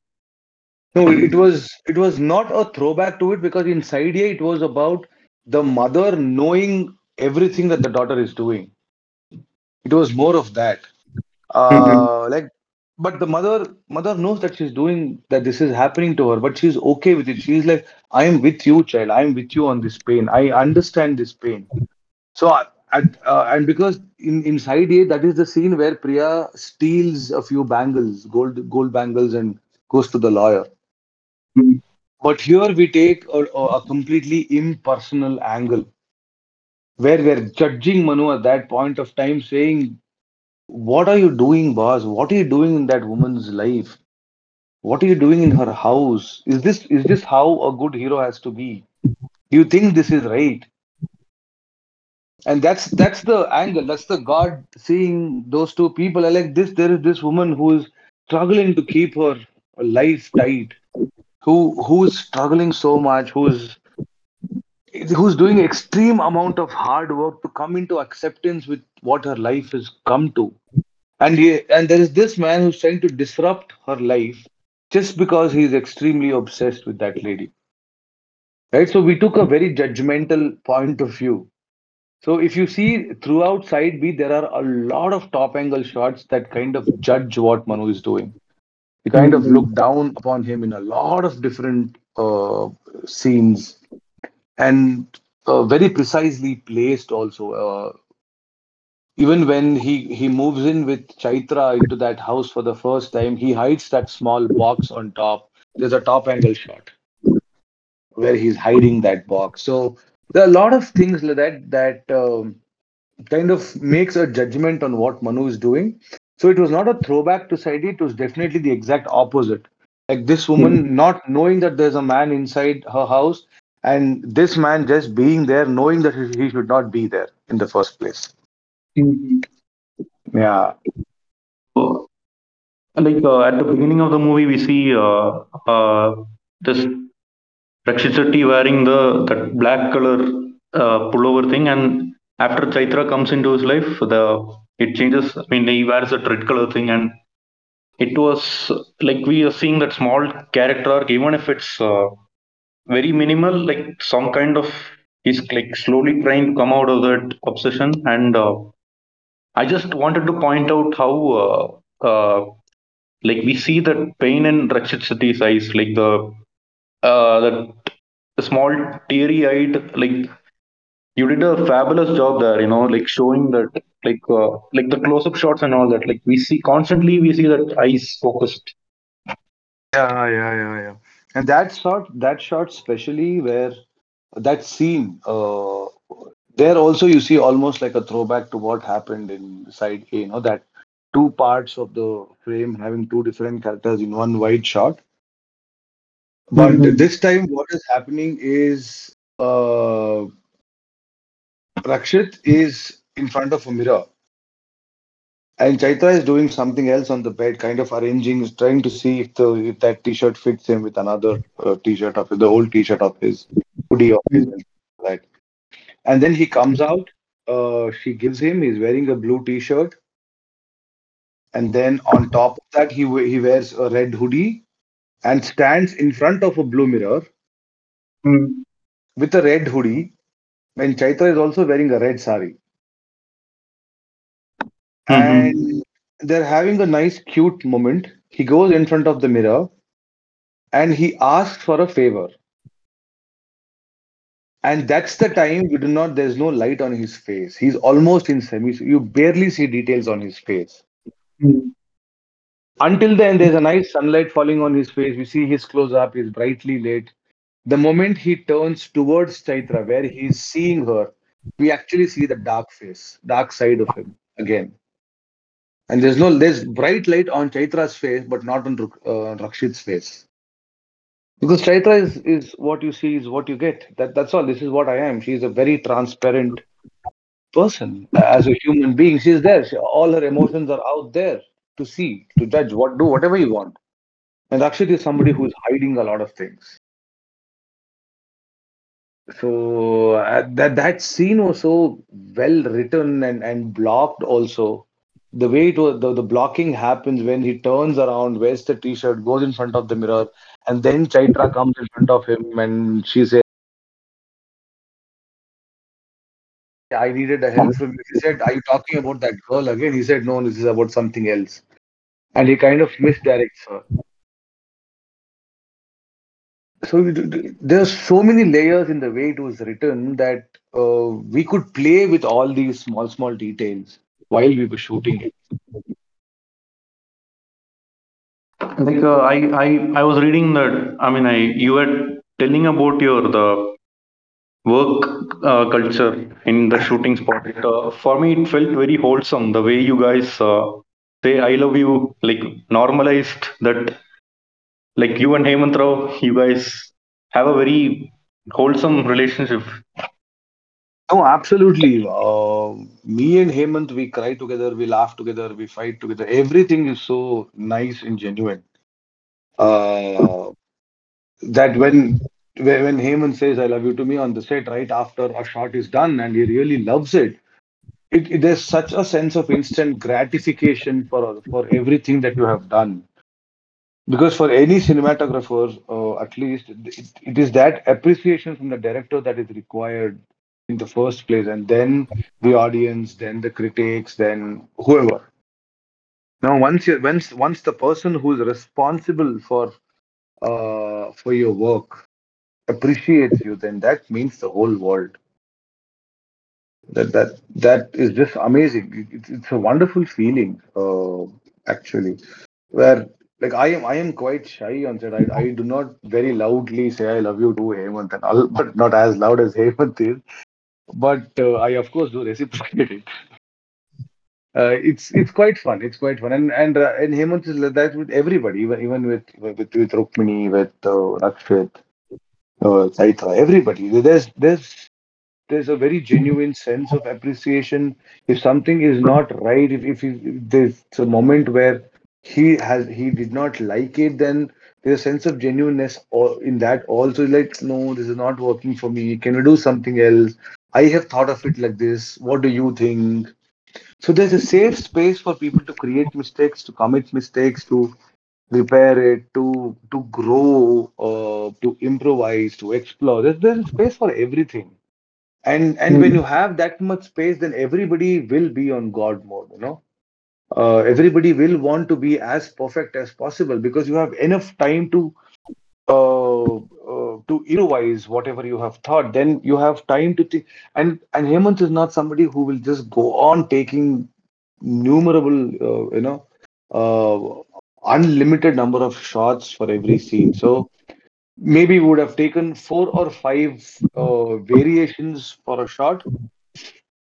Speaker 2: No, it was it was not a throwback to it because inside here it was about the mother knowing everything that the daughter is doing. It was more of that. Uh, like, but the mother mother knows that she's doing that. This is happening to her, but she's okay with it. She's like, "I am with you, child. I am with you on this pain. I understand this pain." So, I- at, uh, and because in inside here, that is the scene where Priya steals a few bangles, gold gold bangles, and goes to the lawyer. But here we take a, a completely impersonal angle where we're judging Manu at that point of time, saying, What are you doing, boss? What are you doing in that woman's life? What are you doing in her house? Is this is this how a good hero has to be? Do you think this is right? And that's that's the angle. That's the God seeing those two people. I like this. There is this woman who is struggling to keep her life tight, who who is struggling so much, who's who's doing extreme amount of hard work to come into acceptance with what her life has come to. And he, and there is this man who's trying to disrupt her life just because he's extremely obsessed with that lady. Right? So we took a very judgmental point of view. So if you see throughout side b there are a lot of top angle shots that kind of judge what manu is doing you kind of look
Speaker 1: Mhm.
Speaker 2: down upon him in a lot of different uh, scenes and uh, very precisely placed also. Uh, even when he he moves in with Chaitra into that house for the first time, he hides that small box on top. There's a top angle shot where he's hiding that box. So there are a lot of things like that that um, kind of makes a judgment on what Manu is doing. So it was not a throwback to side A, it was definitely the exact opposite. Like this woman not knowing that there's a man inside her house, and this man just being there, knowing that he should not be there in the first place.
Speaker 1: Mhm.
Speaker 2: Yeah.
Speaker 1: So, like uh, at the beginning of the movie, we see uh, uh, this Rakshit wearing the that black color uh, pullover thing, and after Chaitra comes into his life, the it changes. I mean, he wears that red color thing, and it was like we are seeing that small character arc, even if it's uh, very minimal, like some kind of he's like slowly trying to come out of that obsession, and uh, I just wanted to point out how. Uh, uh, like we see that pain in Rakshit Shetty's eyes, like the uh, that small teary eyed like you did a fabulous job there you know like showing that like uh, like the close up shots and all that like we see constantly we see that eyes focused
Speaker 2: Yeah, yeah, yeah, yeah. And that shot, that shot, especially where that scene, uh, there also you see almost like a throwback to what happened in side A, you know, that two parts of the frame having two different characters in one wide shot. But
Speaker 1: Mhm.
Speaker 2: this time, what is happening is uh, Rakshit is in front of a mirror and Chaitra is doing something else on the bed, kind of arranging, trying to see if the if that t-shirt fits him with another uh, t-shirt of his, the old t-shirt of his, hoodie of his, and like. And then he comes out. Uh, she gives him. He's wearing a blue t-shirt, and then on top of that, he he wears a red hoodie and stands in front of a blue mirror
Speaker 1: Mm.
Speaker 2: with a red hoodie. And Chaitra is also wearing a red sari,
Speaker 1: Mhm.
Speaker 2: and they're having a nice, cute moment. He goes in front of the mirror and he asks for a favor. And that's the time you do not, there's no light on his face. He's almost in semi, you barely see details on his face.
Speaker 1: Mm.
Speaker 2: Until then, there's a nice sunlight falling on his face. We see his close up, he's brightly lit. The moment he turns towards Chaitra, where he's seeing her, we actually see the dark face, dark side of him again. And there's no, there's bright light on Chaitra's face, but not on uh, Rakshit's face. Because Chaitra is, is what you see, is what you get. That that's all. This is what I am. She's a very transparent person uh, as a human being. She's there. She, all her emotions are out there to see, to judge, what do whatever you want. And Rakshit is somebody who's hiding a lot of things. So uh, that that scene was so well written and and blocked also. The way it was, the, the blocking happens when he turns around, wears the t-shirt, goes in front of the mirror, and then Chaitra comes in front of him and she says, I needed a help from you. He said, Are you talking about that girl again? He said, No, this is about something else. And he kind of misdirects her. So there's so many layers in the way it was written that uh, we could play with all these small, small details while we were shooting it.
Speaker 1: Like uh, I, I, I was reading that. I mean, I you were telling about your the work uh, culture in the shooting spot. Uh, for me, it felt very wholesome. The way you guys uh, say "I love you," like normalized that. Like you and Hemant Rao, you guys have a very wholesome relationship.
Speaker 2: No, absolutely. Uh, me and Hemant, we cry together, we laugh together, we fight together. Everything is so nice and genuine. Uh, that when when when Hemant says "I love you" to me on the set, right after a shot is done, and he really loves it, it, it there's such a sense of instant gratification for for everything that you have done. Because for any cinematographer, uh, at least, it, it is that appreciation from the director that is required in the first place, and then the audience, then the critics, then whoever. Now, once you once once the person who is responsible for uh, for your work appreciates you, then that means the whole world. That that that is just amazing. It, it's a wonderful feeling, uh, actually. Where like I am I am quite shy on set. I, I do not very loudly say I love you to Hemant and all, [laughs] but not as loud as Hemant is. But uh, I of course do reciprocate it. Uh, it's it's quite fun. It's quite fun, and and uh, and Hemant is like that with everybody, even even with with with Rukmini, with uh, Rakshit, uh, Chaitra, everybody. There's there's there's a very genuine sense of appreciation. If something is not right, if if, if there's a moment where he has he did not like it, then there's a sense of genuineness or in that also. Like no, this is not working for me. Can we do something else? I have thought of it like this. What do you think? So there's a safe space for people to create mistakes, to commit mistakes, to repair it, to to grow, uh, to improvise, to explore. There's, there's a space for everything. And and when you have that much space, then everybody will be on God mode, you know. Uh, everybody will want to be as perfect as possible because you have enough time to uh, uh, to improvise whatever you have thought. Then you have time to think. And and Hemant is not somebody who will just go on taking numerable, uh, you know, uh, unlimited number of shots for every scene. So maybe would have taken four or five uh, variations for a shot.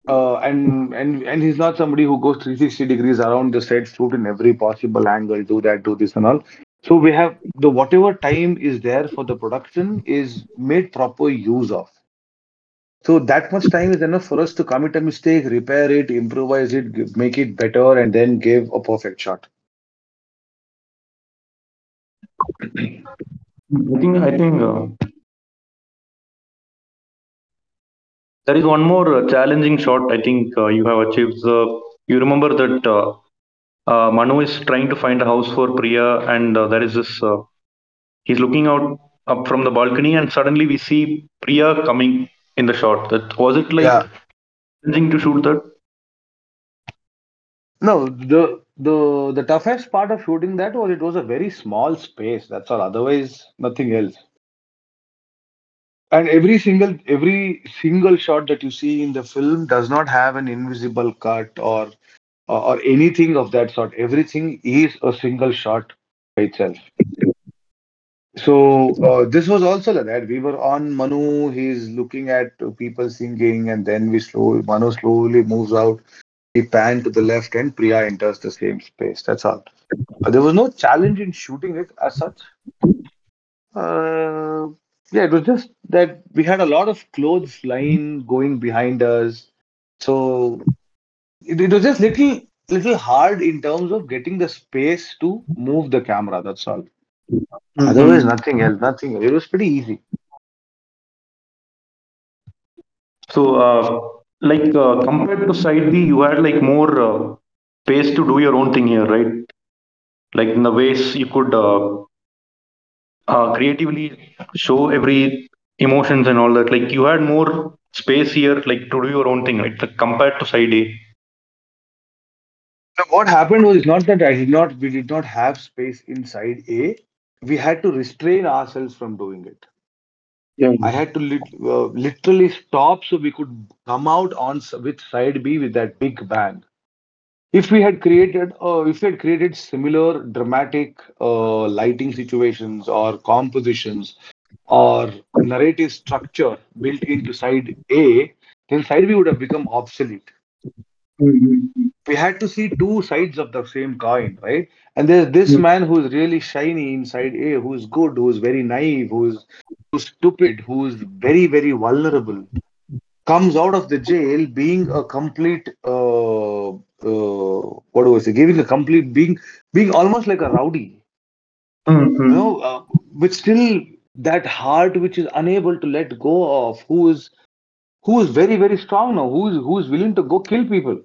Speaker 2: Uh, and and and he's not somebody who goes 360 degrees around the set, shoot in every possible angle, do that, do this, and all. So we have the whatever time is there for the production is made proper use of. So that much time is enough for us to commit a mistake, repair it, improvise it, make it better, and then give a perfect shot.
Speaker 1: I think I think uh, there is one more uh, challenging shot. I think uh, you have achieved. The, you remember that uh, uh, Manu is trying to find a house for Priya, and uh, there is this. Uh, he's looking out up from the balcony, and suddenly we see Priya coming in the shot. That was it like
Speaker 2: Yeah.
Speaker 1: challenging to shoot that.
Speaker 2: No, the the the toughest part of shooting that was it was a very small space. That's all. Otherwise, nothing else. And every single every single shot that you see in the film does not have an invisible cut or or, anything of that sort. Everything is a single shot by itself. So uh, this was also like that. We were on Manu. He's looking at people singing, and then we slow Manu slowly moves out. We pan to the left, and Priya enters the same space. That's all. There was no challenge in shooting it as such. Uh, yeah, it was just that we had a lot of clothes line going behind us, so it, it was just little little hard in terms of getting the space to move the camera. That's all. Otherwise, nothing else. Nothing. else. It was pretty easy.
Speaker 1: So, uh, like uh, compared to side B, you had like more uh, space to do your own thing here, right? Like in the ways you could uh, creatively show every emotions and all that. Like you had more space here, like to do your own thing, right? Like, compared to side A.
Speaker 2: So what happened was not that I did not. We did not have space inside A. We had to restrain ourselves from doing it.
Speaker 1: Yeah.
Speaker 2: I had to lit- uh, literally stop so we could come out on s- with side B with that big bang. If we had created, uh, if we had created similar dramatic uh, lighting situations or compositions or narrative structure built into side A, then side B would have become obsolete. We had to see two sides of the same coin, right? And there's this man who's really shiny inside A, who's good, who's very naive, who's who's stupid, who's very, very vulnerable, comes out of the jail being a complete uh, uh, what do I say? Giving a complete being being almost like a rowdy, you know, uh, with still that heart which is unable to let go of, who is who is very, very strong now, who is who is willing to go kill people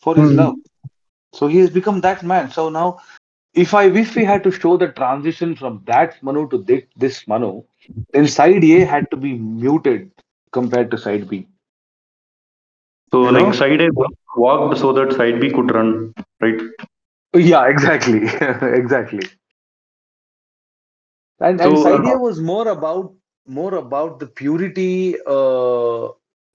Speaker 2: for his
Speaker 1: Mhm.
Speaker 2: love. So he has become that man. So now if I if we had to show the transition from that Manu to this, this Manu, then side A had to be muted compared to side B.
Speaker 1: So
Speaker 2: You
Speaker 1: like
Speaker 2: know?
Speaker 1: side A walked so that side B could run, right?
Speaker 2: Yeah, exactly, [laughs] exactly. And and
Speaker 1: So,
Speaker 2: side
Speaker 1: uh,
Speaker 2: A was more about more about the purity uh, uh,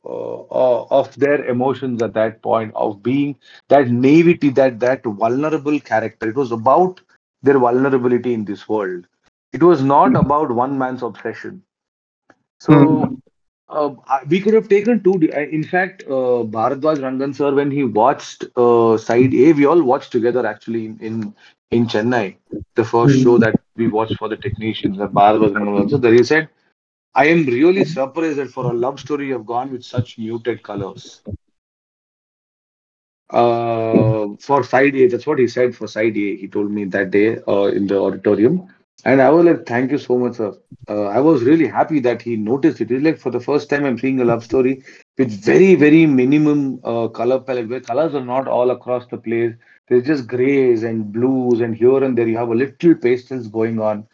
Speaker 2: uh, of their emotions at that point of being that naivety, that that vulnerable character. It was about their vulnerability in this world. It was not about one man's obsession. So
Speaker 1: Mhm.
Speaker 2: Uh, we could have taken two. uh, In fact, uh, Bharadwaj Rangan sir, when he watched uh, Side A, we all watched together actually in in, in Chennai. The first show that we watched for the technicians, and Bharadwaj Rangan also there. He said, "I am really surprised that for a love story, you have gone with such muted colors." Uh, for Side A, that's what he said for Side A. He told me that day uh, in the auditorium, and I was like, "Thank you so much, sir." uh, I was really happy that he noticed it. It's like for the first time I'm seeing a love story with very, very minimum uh, color palette, where colors are not all across the place. There's just grays and blues, and here and there you have a little pastels going on.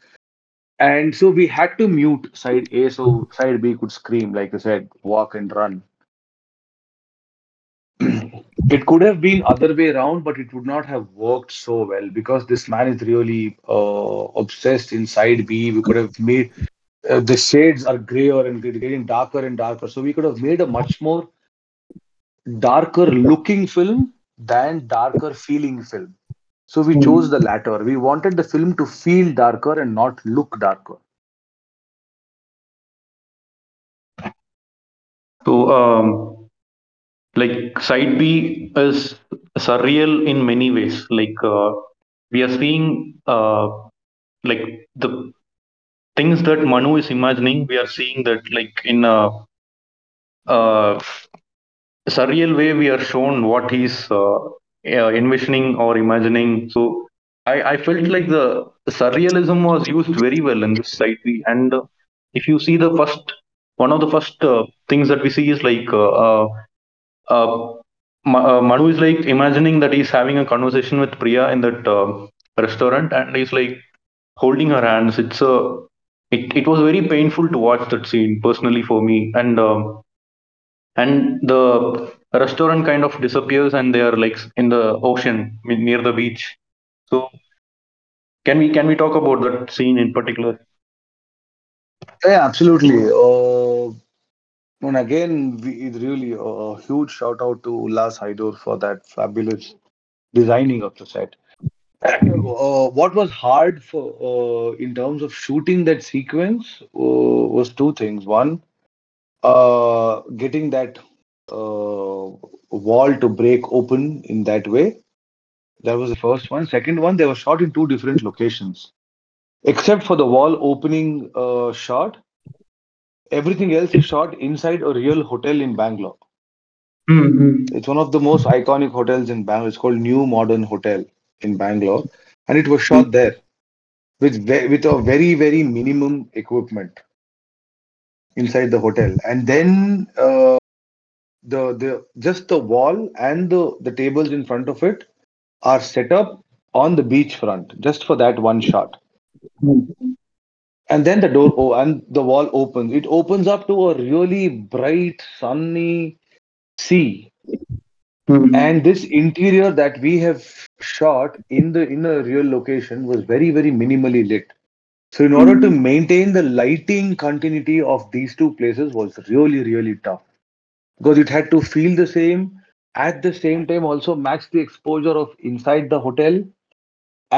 Speaker 2: And so we had to mute side A so side B could scream, like I said, walk and run. [clears throat] it could have been other way around, but it would not have worked so well because this man is really uh, obsessed inside B. We could have made uh, the shades are grayer and getting darker and darker. So we could have made a much more darker looking film than darker feeling film. So we chose the latter. We wanted the film to feel darker and not look darker.
Speaker 1: So, um, like side B is surreal in many ways. Like uh, we are seeing uh, like the things that Manu is imagining. We are seeing that like in uh, uh, surreal way we are shown what he's uh, uh, envisioning or imagining. So I, I felt like the, surrealism was used very well in this site. And uh, if you see the first, one of the first uh, things that we see is like uh, Ma- uh, Manu is like imagining that he's having a conversation with Priya in that uh, restaurant, and he's like holding her hands. It's a it, it was very painful to watch that scene personally for me, and um, and the restaurant kind of disappears, and they are like in the ocean near the beach. So can we can we talk about that scene in particular?
Speaker 2: Yeah, absolutely. Uh, and again, we, it's really a, a huge shout out to Ullas Hydoor for that fabulous designing of the set. Uh, what was hard for uh, in terms of shooting that sequence uh, was two things. One, uh, getting that uh, wall to break open in that way. That was the first one. Second one, they were shot in two different locations. Except for the wall opening uh, shot, everything else is shot inside a real hotel in Bangalore.
Speaker 1: Mm-hmm.
Speaker 2: It's one of the most iconic hotels in Bangalore. It's called New Modern Hotel in Bangalore, and it was shot there with ve- with a very very minimum equipment inside the hotel. And then uh, the the just the wall and the the tables in front of it are set up on the beach front just for that one shot. And then the door oh, and the wall opens. It opens up to a really bright, sunny sea. Hmm. And this interior that we have shot in the in a real location was very very minimally lit. So in order to hmm. maintain the lighting continuity of these two places was really really tough. Because it had to feel the same at the same time also match the exposure of inside the hotel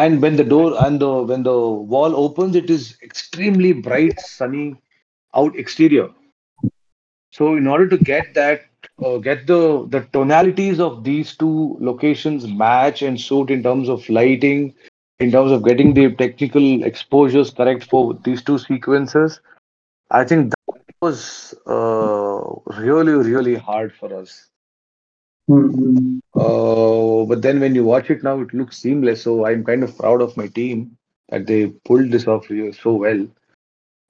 Speaker 2: and when the door and the when the wall opens it is extremely bright sunny out exterior so in order to get that, uh, get the the tonalities of these two locations match and suit in terms of lighting, in terms of getting the technical exposures correct for these two sequences, I think that was uh, really really hard for us. Uh, but then when you watch it now, it looks seamless. So I'm kind of proud of my team that they pulled this off so well.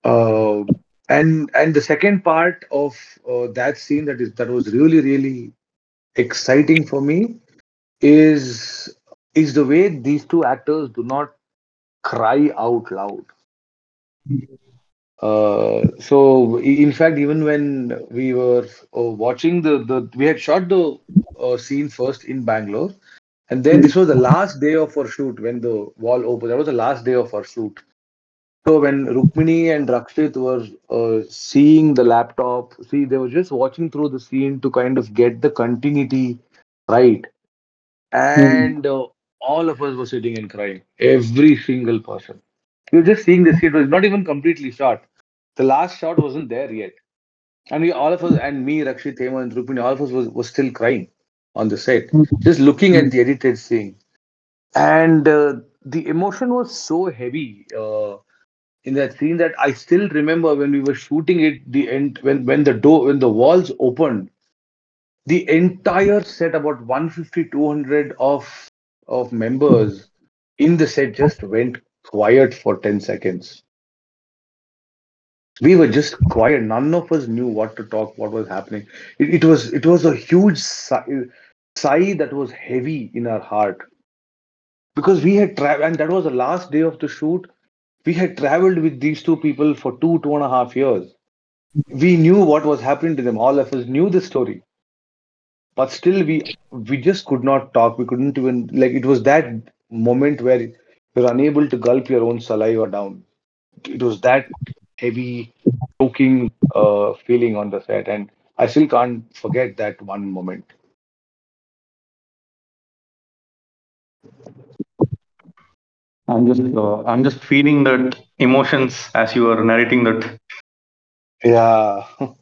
Speaker 2: Uh, and and the second part of uh, that scene that is that was really really exciting for me is is the way these two actors do not cry out loud. Uh, so in fact, even when we were uh, watching the the we had shot the uh, scene first in Bangalore, and then this was the last day of our shoot when the wall opened. That was the last day of our shoot. So when Rukmini and Rakshit were uh, seeing the laptop, see, they were just watching through the scene to kind of get the continuity right. And uh, all of us were sitting and crying, every single person. You're just seeing the scene, it was not even completely shot. The last shot wasn't there yet. And we, all of us, and me, Rakshit, Hema, and Rukmini, all of us was, was still crying on the set, just looking at the edited scene. And uh, the emotion was so heavy. Uh, in that scene that I still remember when we were shooting it, the end when when the door when the walls opened, the entire set about 150 200 of of members in the set just went quiet for 10 seconds. We were just quiet. None of us knew what to talk, what was happening. It, it was it was a huge sigh, sigh that was heavy in our heart because we had traveled, and that was the last day of the shoot we had traveled with these two people for two two and a half years we knew what was happening to them all of us knew the story but still we we just could not talk we couldn't even like it was that moment where you're unable to gulp your own saliva down. It was that heavy choking uh, feeling on the set and i still can't forget that one moment.
Speaker 1: I'm just uh, I'm just feeling that emotions as you are narrating that.
Speaker 2: Yeah, [laughs]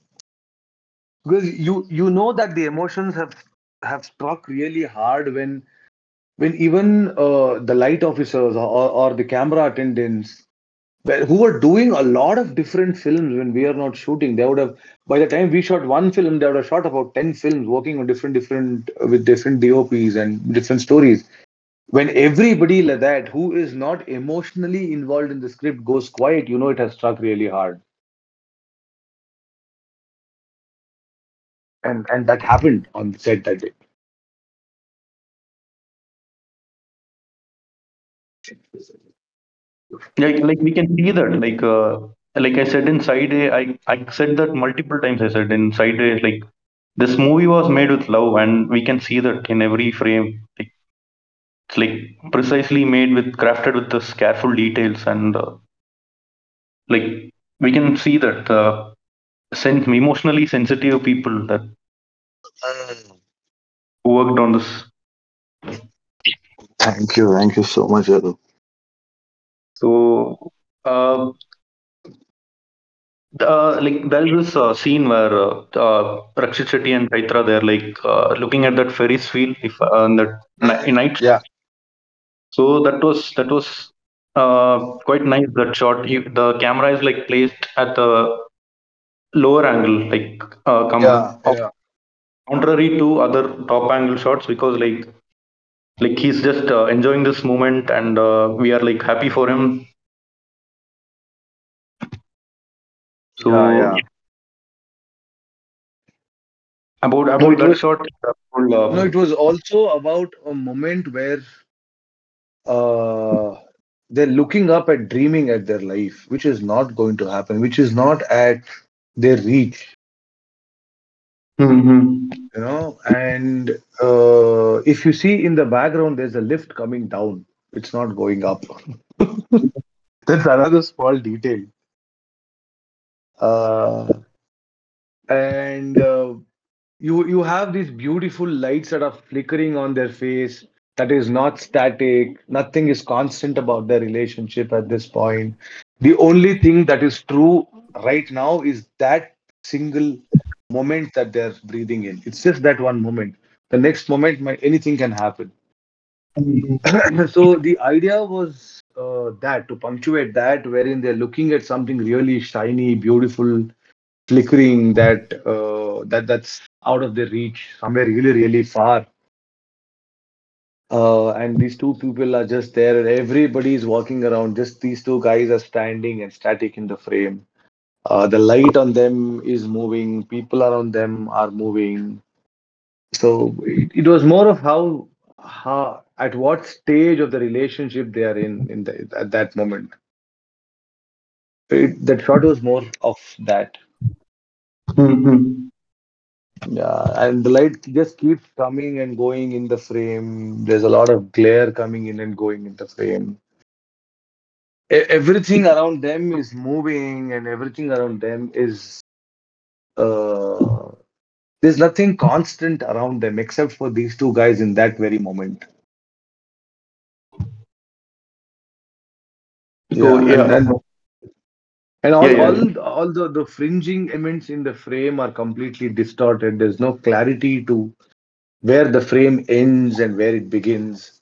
Speaker 2: because you you know that the emotions have have struck really hard when when even uh, the light officers or, or the camera attendants who were doing a lot of different films when we are not shooting. They would have, by the time we shot one film, they would have shot about 10 films working on different, different, with different DOPs and different stories. When everybody like that, who is not emotionally involved in the script, goes quiet, you know it has struck really hard. And and that happened on set that day.
Speaker 1: Like like we can see that like uh, like I said in Side A, I I said that multiple times. I said in Side A, like this movie was made with love, and we can see that in every frame. Like it's like precisely made with crafted with the careful details, and uh, like we can see that uh, sen- emotionally sensitive people that worked on this.
Speaker 2: Thank you, thank you so much, Yadu.
Speaker 1: So, uh, uh, like there's this uh, scene where uh, uh, Rakshit Shetty and Chaitra they're like uh, looking at that Ferris wheel if uh, in that ni- night.
Speaker 2: Yeah.
Speaker 1: So that was that was uh, quite nice. That shot. He, the camera is like placed at the lower angle, like uh, com-
Speaker 2: Yeah, yeah.
Speaker 1: contrary to other top angle shots, because like like he's just uh, enjoying this moment, and uh, we are like happy for him. So
Speaker 2: yeah, yeah.
Speaker 1: about about
Speaker 2: it
Speaker 1: that
Speaker 2: was
Speaker 1: shot, uh, uh,
Speaker 2: no, it was also about a moment where uh they're looking up at dreaming at their life, which is not going to happen, which is not at their reach,
Speaker 1: mhm.
Speaker 2: You know. And uh, if you see in the background, there's a lift coming down. It's not going up. [laughs] That's another small detail. Uh, and uh, you you have these beautiful lights that are flickering on their face. That is not static. Nothing is constant about their relationship at this point. The only thing that is true right now is that single moment that they're breathing in. It's just that one moment. The next moment, might, anything can happen. [coughs] so the idea was uh, that to punctuate that, wherein they're looking at something really shiny, beautiful, flickering that uh, that that's out of their reach, somewhere really, really far. Uh, and these two people are just there, and everybody is walking around. Just these two guys are standing and static in the frame. Uh, the light on them is moving. People around them are moving. So it, it was more of how how at what stage of the relationship they are in in the, at that moment. It, that shot was more of that.
Speaker 1: Mhm.
Speaker 2: Yeah, and the light just keeps coming and going in the frame. There's a lot of glare coming in and going in the frame. Everything around them is moving, and everything around them is. Uh, there's nothing constant around them except for these two guys in that very moment.
Speaker 1: So
Speaker 2: Yeah,
Speaker 1: yeah,
Speaker 2: and and, and all
Speaker 1: yeah, yeah.
Speaker 2: all all the, the fringing elements in the frame are completely distorted. There's no clarity to where the frame ends and where it begins.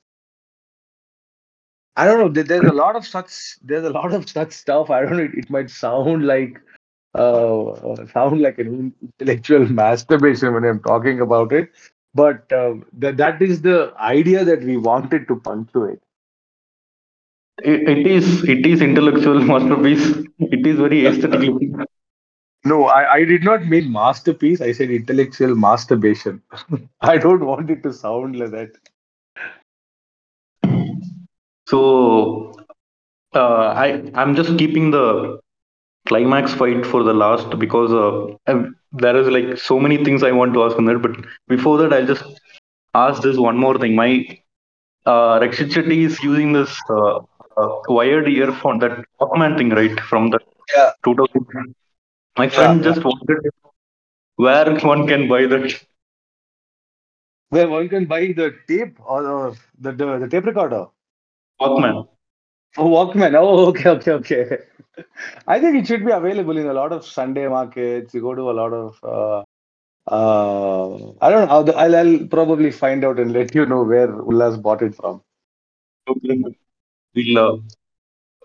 Speaker 2: I don't know. There's a lot of such. There's a lot of such stuff. I don't know. It, it might sound like uh, uh, sound like an intellectual [laughs] masturbation when I'm talking about it, but uh, that that is the idea that we wanted to punctuate.
Speaker 1: It, it is it is intellectual [laughs] masterpiece. It is very aesthetically.
Speaker 2: No, I, I did not mean masterpiece. I said intellectual masturbation. [laughs] I don't want it to sound like that.
Speaker 1: So uh, I I'm just keeping the climax fight for the last because uh, there is like so many things I want to ask on that. But before that, I'll just ask this one more thing. My uh, Rakshit Shetty is using this uh, uh, wired earphone, that Walkman thing, right? From the
Speaker 2: Yeah.
Speaker 1: 2000. My friend
Speaker 2: yeah.
Speaker 1: just wanted where one can buy that.
Speaker 2: Where one can buy the tape or, or the, the the tape recorder.
Speaker 1: Walkman.
Speaker 2: Oh, Walkman. Oh, okay, okay, okay. I think it should be available in a lot of Sunday markets. You go to a lot of. Uh, uh, I don't know. I'll, I'll, probably find out and let you know where Ullas bought it from.
Speaker 1: Okay. We'll, uh,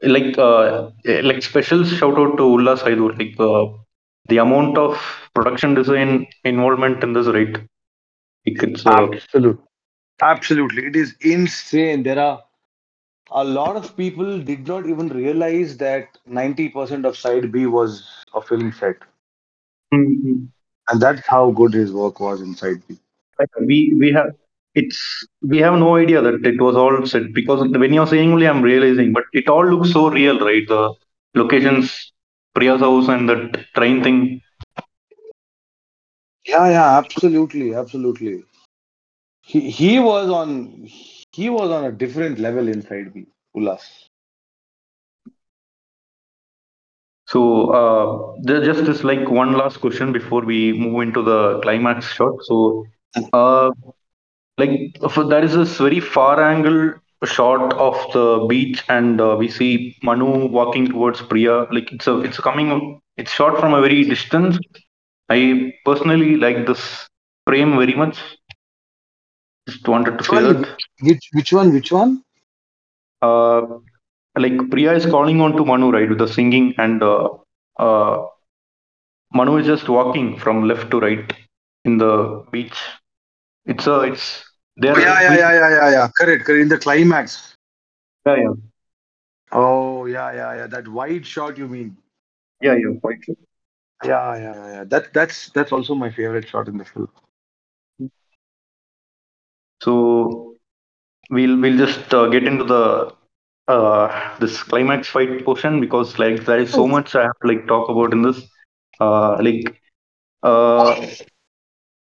Speaker 1: like uh, like special shout out to Ullas Hydoor. Like uh, the amount of production design involvement in this, right? Like it's uh,
Speaker 2: Absolute. Absolutely. It is insane. There are a lot of people did not even realize that 90% of side B was a film set.
Speaker 1: Mhm.
Speaker 2: And that's how good his work was in side B.
Speaker 1: We we have it's we have no idea that it was all set because when you're saying only I'm realizing, but it all looks so real, right? The locations, Priya's house, and the train thing.
Speaker 2: Yeah, yeah, absolutely, absolutely. He he was on he was on a different level inside me, Ullas.
Speaker 1: So uh, just this like one last question before we move into the climax shot. So uh, like so there is this very far angle shot of the beach, and uh, we see Manu walking towards Priya. Like it's a it's coming it's shot from a very distance. I personally like this frame very much. Just wanted to say
Speaker 2: Which one?
Speaker 1: that.
Speaker 2: Which which one? Which one?
Speaker 1: Uh, like Priya is calling on to Manu, right, with the singing, and uh, uh, Manu is just walking from left to right in the beach. It's a, it's there.
Speaker 2: Oh, yeah, yeah, yeah, yeah, yeah, yeah. Correct, correct. In the climax.
Speaker 1: yeah, yeah,
Speaker 2: Oh, yeah, yeah, yeah. That wide shot, you mean?
Speaker 1: yeah, yeah, quite
Speaker 2: yeah, yeah, yeah. That that's that's also my favorite shot in the film.
Speaker 1: So we'll we'll just uh, get into the uh, this climax fight portion because like there is so much I have to like talk about in this. Uh, like uh,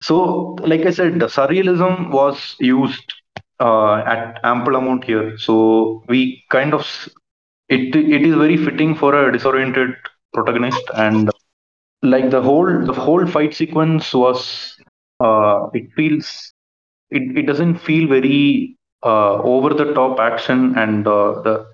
Speaker 1: so like I said, the surrealism was used uh, at ample amount here. So we kind of it it is very fitting for a disoriented protagonist and like the whole the whole fight sequence was uh, it feels it, it doesn't feel very uh, over the top action and uh, the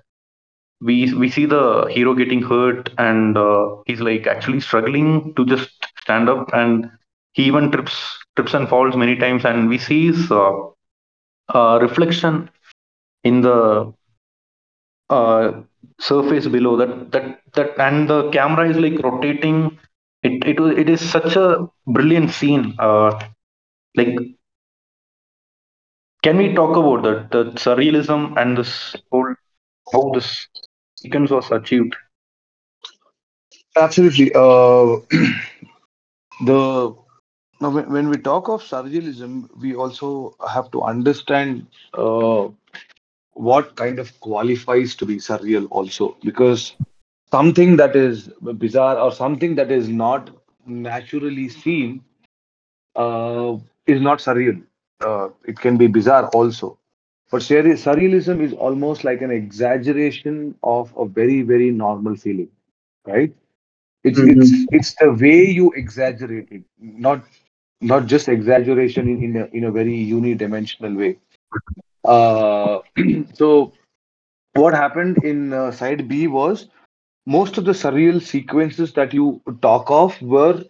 Speaker 1: we we see the hero getting hurt and uh, he's like actually struggling to just stand up and he even trips trips and falls many times and we see his uh, uh, reflection in the uh, surface below that that that and the camera is like rotating. It it it is such a brilliant scene. Like can we talk about that the surrealism and this whole how this sequence was achieved
Speaker 2: Absolutely. Uh, [clears throat] the now when, when we talk of surrealism, we also have to understand uh, what kind of qualifies to be surreal also because something that is bizarre or something that is not naturally seen uh, is not surreal. Uh, it can be bizarre also. But surrealism is almost like an exaggeration of a very, very normal feeling, right? It's it's it's the way you exaggerate it, not not just exaggeration in, in a in a very unidimensional way. Uh, [clears throat] so what happened in uh, side B was most of the surreal sequences that you talk of were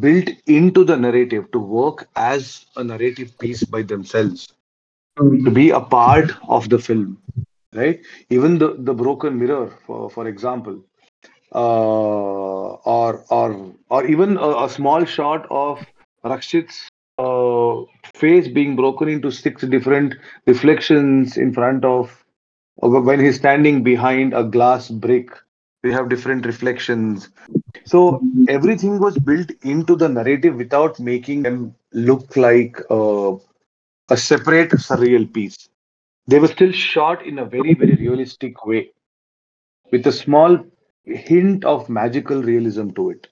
Speaker 2: built into the narrative to work as a narrative piece by themselves, to be a part of the film, right? Even the, the broken mirror, for, for example, uh, or or or even a, a small shot of Rakshit's uh, face being broken into six different reflections in front of when he's standing behind a glass brick. We have different reflections. So everything was built into the narrative without making them look like uh, a separate surreal piece. They were still shot in a very very realistic way with a small hint of magical realism to it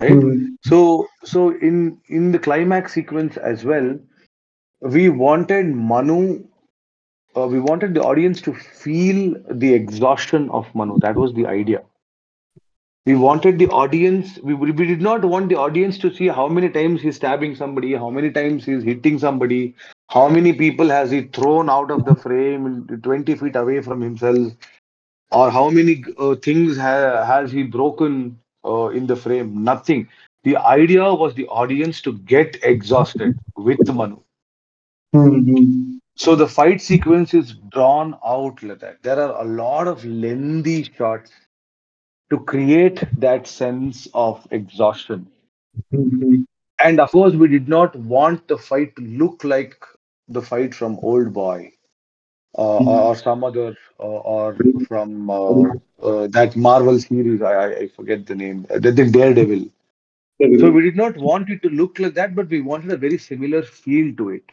Speaker 2: right so so in in the climax sequence as well we wanted manu uh, we wanted the audience to feel the exhaustion of manu. That was the idea. We wanted the audience we, we did not want the audience to see how many times he's stabbing somebody how many times he's hitting somebody how many people has he thrown out of the frame 20 feet away from himself or how many uh, things ha- has he broken uh, in the frame. Nothing. The idea was the audience to get exhausted with manu So the fight sequence is drawn out like that. There are a lot of lengthy shots to create that sense of exhaustion.
Speaker 1: Mhm.
Speaker 2: And of course, we did not want the fight to look like the fight from Old Boy uh, or, or some other, uh, or from uh, uh, that Marvel series. I, I- I forget the name. Uh, the, the Daredevil. So we did not want it to look like that, but we wanted a very similar feel to it,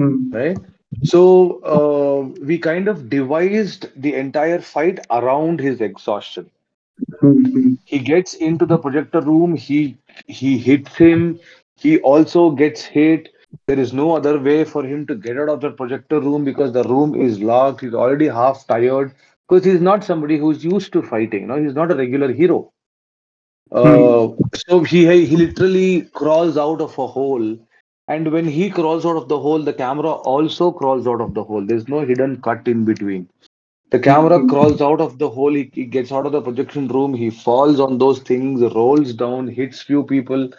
Speaker 1: Mhm.
Speaker 2: right? So uh, we kind of devised the entire fight around his exhaustion.
Speaker 1: Mhm.
Speaker 2: He gets into the projector room. He he hits him. He also gets hit. There is no other way for him to get out of the projector room because the room is locked. He's already half tired because he's not somebody who's used to fighting. No, he's not a regular hero. Uh, so he he literally crawls out of a hole, and when he crawls out of the hole, the camera also crawls out of the hole. There's no hidden cut in between. The camera mm-hmm. crawls out of the hole. He, he gets out of the projection room. He falls on those things, rolls down, hits few people.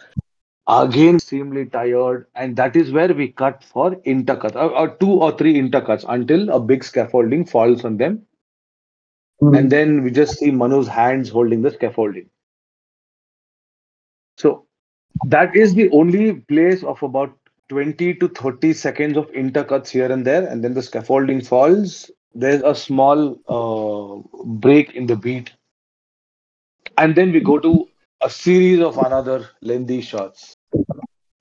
Speaker 2: Again, extremely tired, and that is where we cut for intercuts, or, or two or three intercuts until a big scaffolding falls on them, and mm-hmm. then we just see Manu's hands holding the scaffolding. So that is the only place of about 20 to 30 seconds of intercuts here and there, and then the scaffolding falls. There's a small uh, break in the beat, and then we go to a series of another lengthy shots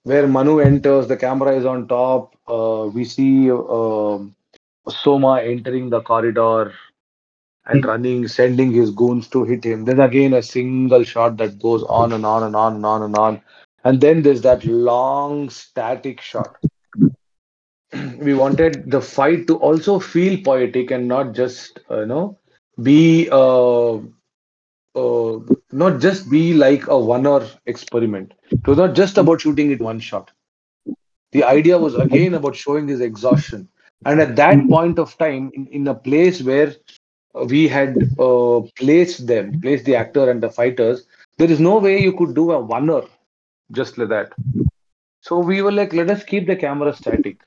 Speaker 2: where Manu enters. The camera is on top. Uh, we see uh, Soma entering the corridor and running, sending his goons to hit him. Then again, a single shot that goes on and on and on and on and on. And then there's that long static shot. [clears throat] we wanted the fight to also feel poetic and not just, uh, you know, be, uh, uh, not just be like a one hour experiment. It was not just about shooting it one shot. The idea was again about showing his exhaustion. And at that point of time, in, in a place where we had uh, placed them, placed the actor and the fighters, there is no way you could do a oner just like that. So we were like, let us keep the camera static.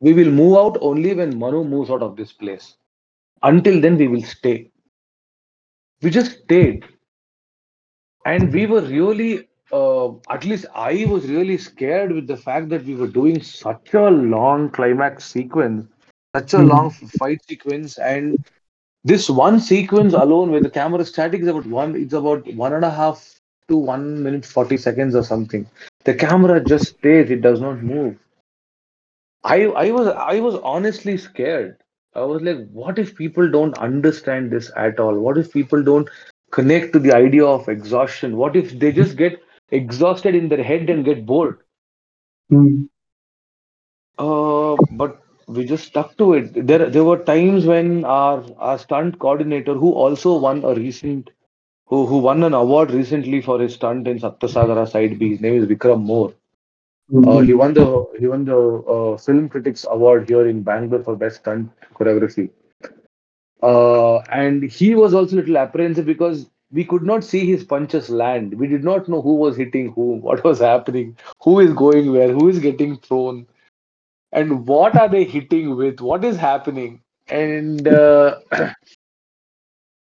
Speaker 2: We will move out only when Manu moves out of this place. Until then, we will stay. We just stayed. And we were really, uh, at least I was really scared with the fact that we were doing such a long climax sequence, such a long fight sequence, and this one sequence alone where the camera is static is about one it's about one and a half to one minute 40 seconds or something. The camera just stays it does not move. I i was i was honestly scared. I was like what if people don't understand this at all? What if people don't connect to the idea of exhaustion? What if they just get exhausted in their head and get bored? Uh, but we just stuck to it. There, there were times when our our stunt coordinator, who also won a recent, who who won an award recently for his stunt in Saptasagara Side B. His name is Vikram Mor. Uh, he won the he won the uh, Film Critics Award here in Bangalore for best stunt choreography. Uh, and he was also a little apprehensive because we could not see his punches land. We did not know who was hitting whom, [laughs] what was happening, who is going where, who is getting thrown and what are they hitting with what is happening and uh, [clears throat]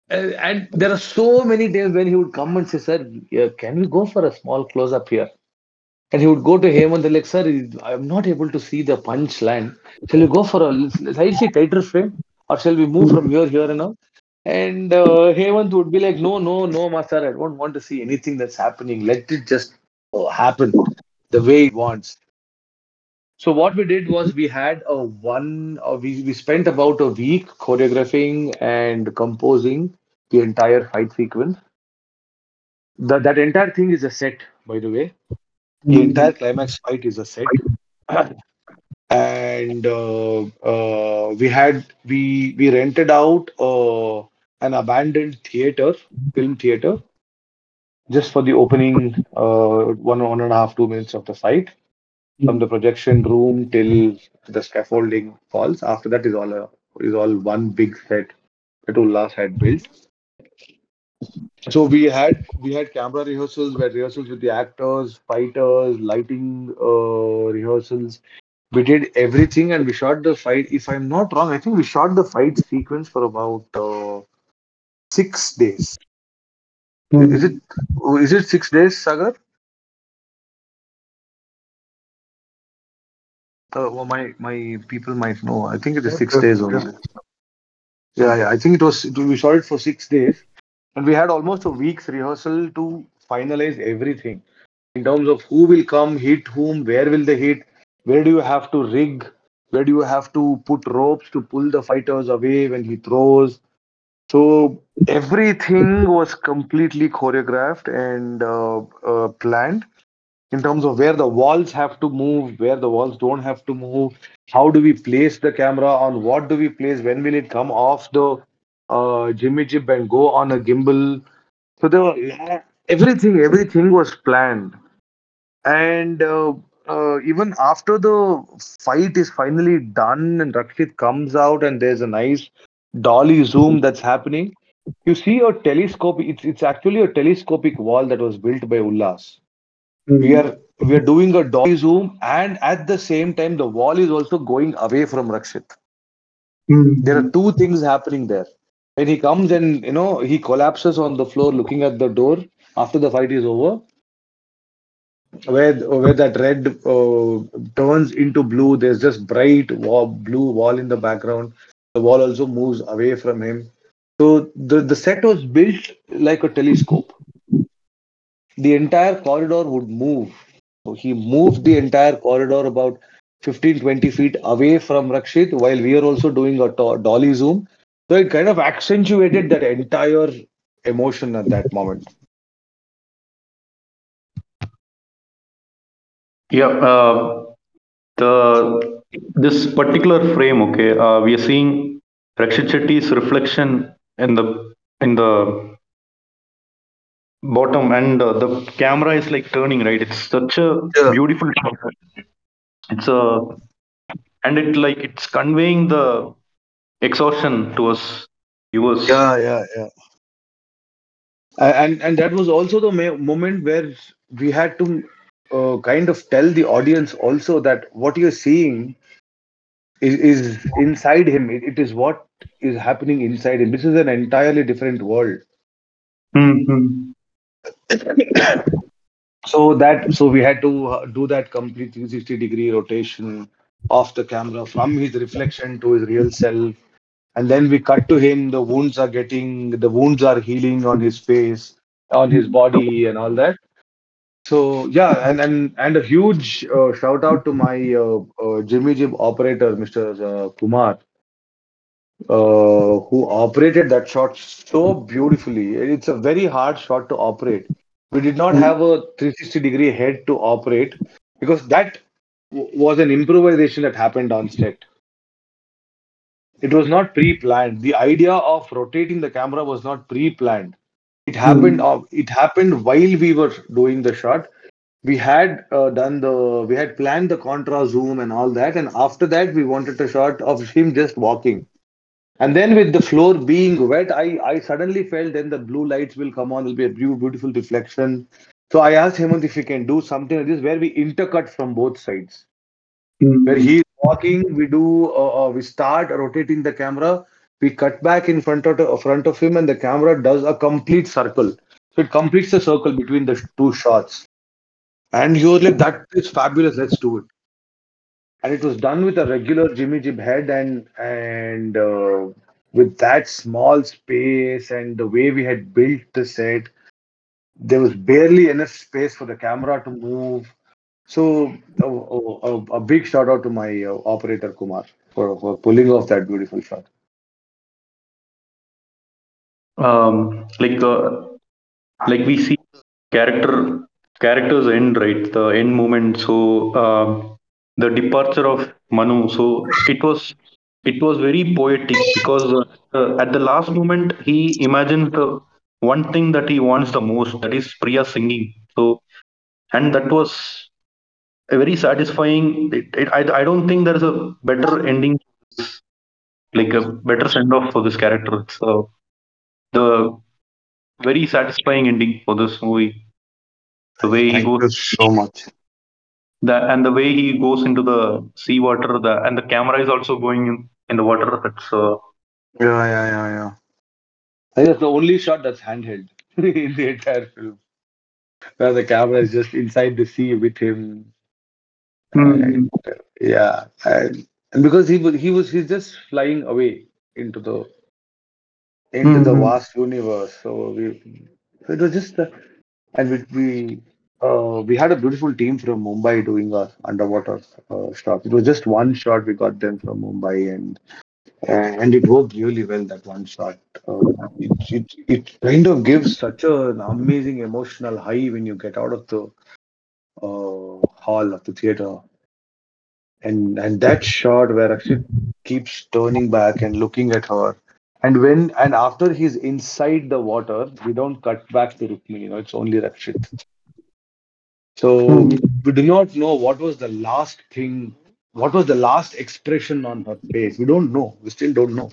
Speaker 2: and there are so many times when he would come and say sir yeah, can we go for a small close up here? And he would go to him and they're like sir i'm not able to see the punch land shall we go for a slightly tighter frame or shall we move from here here and now and uh, Hemant would be like no no no master. I don't want to see anything that's happening. Let it just uh, happen the way it wants so what we did was we had a one uh, we we spent about a week choreographing and composing the entire fight sequence. That that entire thing is a set, by the way. The entire climax fight is a set. [clears throat] and uh, uh, we had we we rented out uh, an abandoned theater, film theater, just for the opening uh, one one and a half two minutes of the fight from the projection room till the scaffolding falls. After that is all a, is all one big set that Ullas had built. So we had we had camera rehearsals, we had rehearsals with the actors, fighters, lighting uh, rehearsals. we did everything and we shot the fight. If I'm not wrong, I think we shot the fight sequence for about uh, six days. Is it is it six days, Sagar? Uh, well, my my people might know. I think it is six days only. Yeah, yeah. I think it was. It, we shot it for six days, and we had almost a week's rehearsal to finalize everything in terms of who will come, hit whom, where will they hit, where do you have to rig, where do you have to put ropes to pull the fighters away when he throws. So everything was completely choreographed and uh, uh, planned in terms of where the walls have to move, where the walls don't have to move. How do we place the camera on? What do we place? When will it come off the uh, Jimmy Jib and go on a gimbal? So there were everything, everything was planned. And uh, uh, even after the fight is finally done and Rakshit comes out and there's a nice dolly zoom that's happening, you see a telescope. It's it's actually a telescopic wall that was built by Ullas we are we are doing a dolly zoom and at the same time the wall is also going away from Rakshit. There are two things happening there. When he comes and you know he collapses on the floor looking at the door after the fight is over, where where that red uh, turns into blue, there's just bright wall, blue wall in the background. The wall also moves away from him. So the, the set was built like a telescope. The entire corridor would move So he moved the entire corridor about 15 20 feet away from Rakshit while we are also doing a to- dolly zoom. So it kind of accentuated that entire emotion at that moment.
Speaker 1: Yeah, uh, the this particular frame, okay, uh, we are seeing Rakshit Shetty's reflection in the in the bottom, and uh, the camera is like turning, right? It's such a
Speaker 2: Yeah.
Speaker 1: beautiful shot. It's a and it like it's conveying the exhaustion to us viewers.
Speaker 2: Yeah, yeah, yeah. And and that was also the ma- moment where we had to uh, kind of tell the audience also that what you're seeing is, is inside him. It, it is what is happening inside him. This is an entirely different world.
Speaker 1: Mhm.
Speaker 2: So that so we had to uh, do that complete 360 degree rotation of the camera from his reflection to his real self, and then we cut to him. The wounds are getting the wounds are healing on his face, on his body, and all that. So yeah, and and and a huge uh, shout out to my uh, uh, Jimmy Jib operator, Mr. Uh, Kumar, uh, who operated that shot so beautifully. It's a very hard shot to operate. We did not hmm. have a 360 degree head to operate because that w- was an improvisation that happened on set. It was not pre-planned. The idea of rotating the camera was not pre-planned. It hmm. happened. of It happened while we were doing the shot. We had uh, done the. We had planned the contra zoom and all that, and after that, we wanted a shot of him just walking. And then with the floor being wet, I, I suddenly felt then the blue lights will come on, it'll be a beautiful reflection. So I asked Hemant if he can do something like this where we intercut from both sides. Where he's walking, we do uh, uh, we start rotating the camera, we cut back in front of uh, front of him, and the camera does a complete circle. So it completes the circle between the two shots. And he was like, "That is fabulous. Let's do it." And it was done with a regular Jimmy Jib head and and uh, with that small space and the way we had built the set, there was barely enough space for the camera to move. So a, a, a big shout out to my uh, operator Kumar for, for pulling off that beautiful shot.
Speaker 1: Um, like uh, like we see character characters end right the end moment so um, the departure of manu. So it was it was very poetic because uh, at the last moment he imagined the one thing that he wants the most that is priya singing. So and that was a very satisfying it, it, I, I don't think there's a better ending like a better send off for this character. It's uh, the very satisfying ending for this movie. The way he goes
Speaker 2: you so much.
Speaker 1: The and the way he goes into the sea water, the and the camera is also going in, in the water. That's uh,
Speaker 2: Yeah, yeah, yeah, yeah. I think that's the only shot that's handheld [laughs] in the entire film. Where the camera is just inside the sea with him. And, yeah, and, and because he was he was he's just flying away into the into the
Speaker 1: Mhm.
Speaker 2: vast universe. So we it was just uh, and we we uh, we had a beautiful team from Mumbai doing our underwater uh, stuff. It was just one shot we got them from Mumbai and and it worked really well that one shot. Uh, it, it it kind of gives such an amazing emotional high when you get out of the uh, hall of the theater. And and that shot where Akshit keeps turning back and looking at her. And when and after he's inside the water, we don't cut back to Rukmini, you know, it's only Rakshit. So we do not know what was the last thing, what was the last expression on her face. We don't know. We still don't know.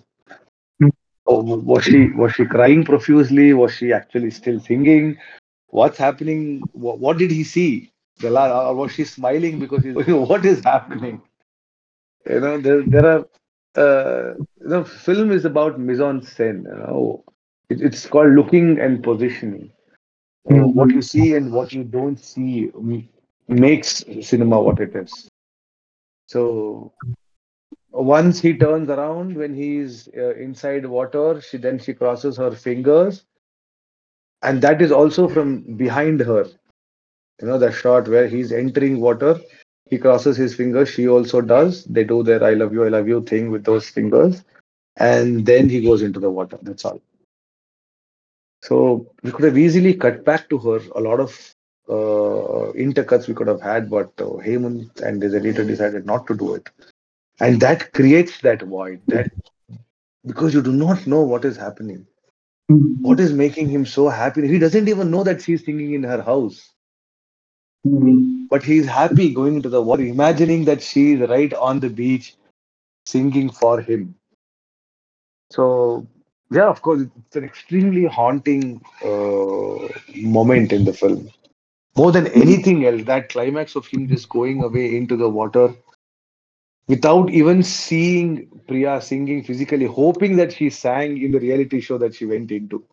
Speaker 2: Oh, was she was she crying profusely? Was she actually still singing? What's happening? What, what did he see? The la- or was she smiling because he's, [laughs] what is happening? You know, there there are uh, you know, film is about mise en scène. You know, it, it's called looking and positioning. Uh, what you see and what you don't see makes cinema what it is. So once he turns around when he's uh, inside water, she then she crosses her fingers, and that is also from behind her. You know the shot where he's entering water, he crosses his fingers. She also does. They do their "I love you, I love you" thing with those fingers, and then he goes into the water. That's all. So we could have easily cut back to her. A lot of uh, intercuts we could have had, but uh, and his editor decided not to do it, and that creates that void. That because you do not know what is happening. What is making him so happy? He doesn't even know that she's singing in her house, but he's happy going into the water, imagining that she is right on the beach singing for him. So yeah, of course, it's an extremely haunting uh, moment in the film. More than anything else, that climax of him just going away into the water without even seeing Priya singing physically, hoping that she sang in the reality show that she went into,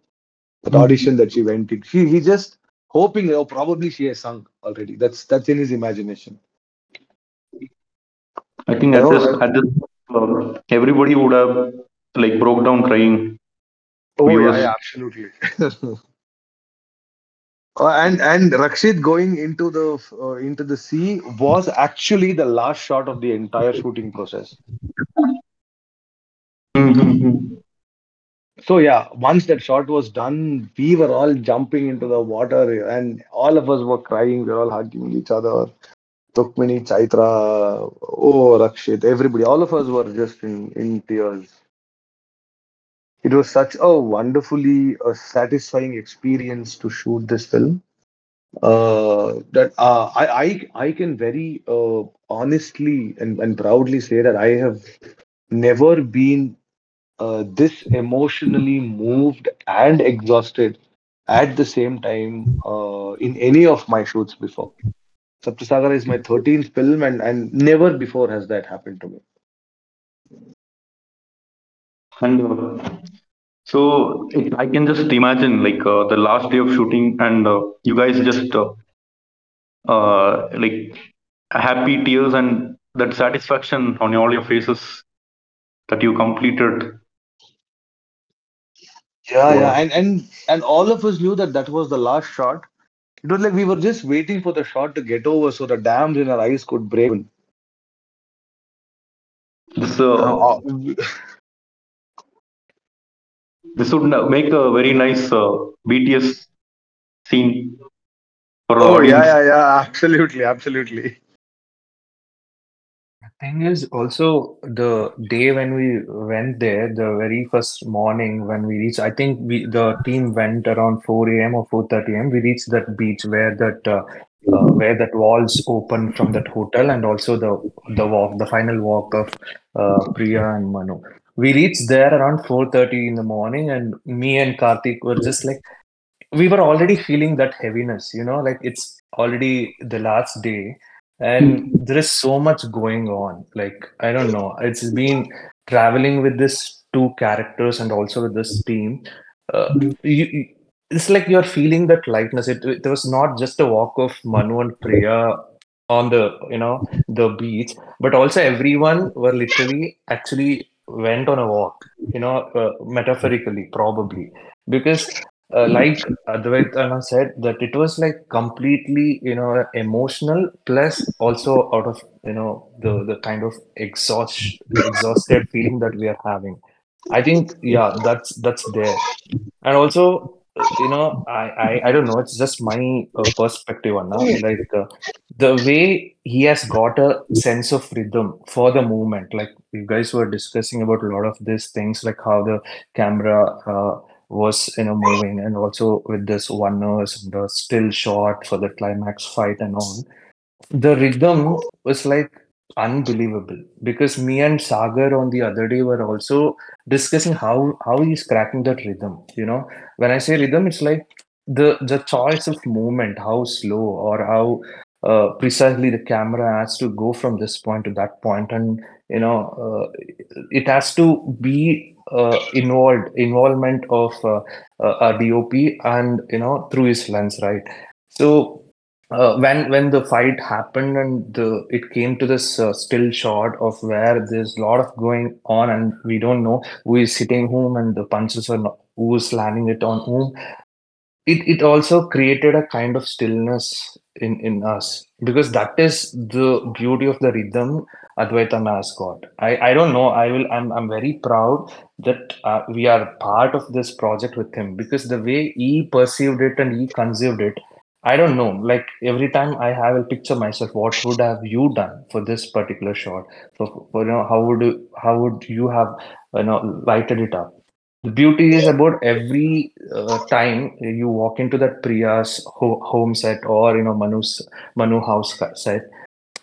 Speaker 2: that audition that she went in. He, he just hoping, oh, probably she has sung already. That's that's in his imagination.
Speaker 1: I think at this at this uh, everybody would have like broke down crying.
Speaker 2: Oh yeah, yeah, absolutely. [laughs] Uh, and and Rakshit going into the uh, into the sea was actually the last shot of the entire shooting process. So yeah, once that shot was done, we were all jumping into the water, and all of us were crying. We were all hugging each other. Rukmini, Chaitra, oh Rakshit, everybody, all of us were just in in tears. It was such a wonderfully uh, satisfying experience to shoot this film. uh, that uh, I, I I can very uh, honestly and, and proudly say that I have never been uh, this emotionally moved and exhausted at the same time uh, in any of my shoots before. Saptasagar is my 13th film, and, and never before has that happened to me.
Speaker 1: And uh, so it, I can just imagine like uh, the last day of shooting, and uh, you guys just uh, uh, like happy tears and that satisfaction on all your faces that you completed.
Speaker 2: Yeah, yeah, and and and all of us knew that that was the last shot. It was like we were just waiting for the shot to get over so the dams in our eyes could break.
Speaker 1: This this would make a very nice uh, BTS scene for the
Speaker 2: oh yeah, yeah, yeah, absolutely, absolutely.
Speaker 4: The thing is also the day when we went there, the very first morning when we reached, I think we the team went around 4 a.m. or 4:30 a.m. We reached that beach where that uh, uh, where that walls open from that hotel and also the the walk, the final walk of uh, Priya and Manu. We reached there around 4:30 in the morning, and me and Karthik were just like we were already feeling that heaviness, you know, like it's already the last day and there is so much going on. Like, I don't know, it's been traveling with this two characters and also with this team. Uh, you, you- it's like you're feeling that lightness. It, it was not just a walk of Manu and Priya on the, you know, the beach, but also everyone were literally actually went on a walk, you know, uh, metaphorically, probably. Because uh, like Advait Anna said, that it was like completely, you know, emotional plus also out of, you know, the the kind of exhaust exhausted feeling that we are having. I think, yeah, that's that's there. And also, you know, I, I, I don't know, it's just my uh, perspective, Anna. Like uh, the way he has got a sense of rhythm for the movement. Like you guys were discussing about a lot of these things, like how the camera uh, was, you know, moving, and also with this one nurse and the still shot for the climax fight and all the rhythm was like unbelievable because me and Sagar on the other day were also discussing how how he's cracking that rhythm. You know, when I say rhythm, it's like the the choice of movement, how slow or how uh, precisely the camera has to go from this point to that point, and you know, uh, it has to be uh, involved involvement of uh, uh, a DOP and you know through his lens, right? So uh, when when the fight happened and the it came to this uh, still shot of where there's a lot of going on and we don't know who is hitting whom and the punches are not, who is landing it on whom it it also created a kind of stillness in in us because that is the beauty of the rhythm Advaitha has got. I I don't know. I will. I'm I'm very proud that uh, we are part of this project with him because the way he perceived it and he conceived it. I don't know. Like every time I have a picture myself, what would have you done for this particular shot? For, for you know, how would you how would you have you know lighted it up? The beauty is about every uh, time you walk into that Priya's ho- home set or you know Manu's Manu house set,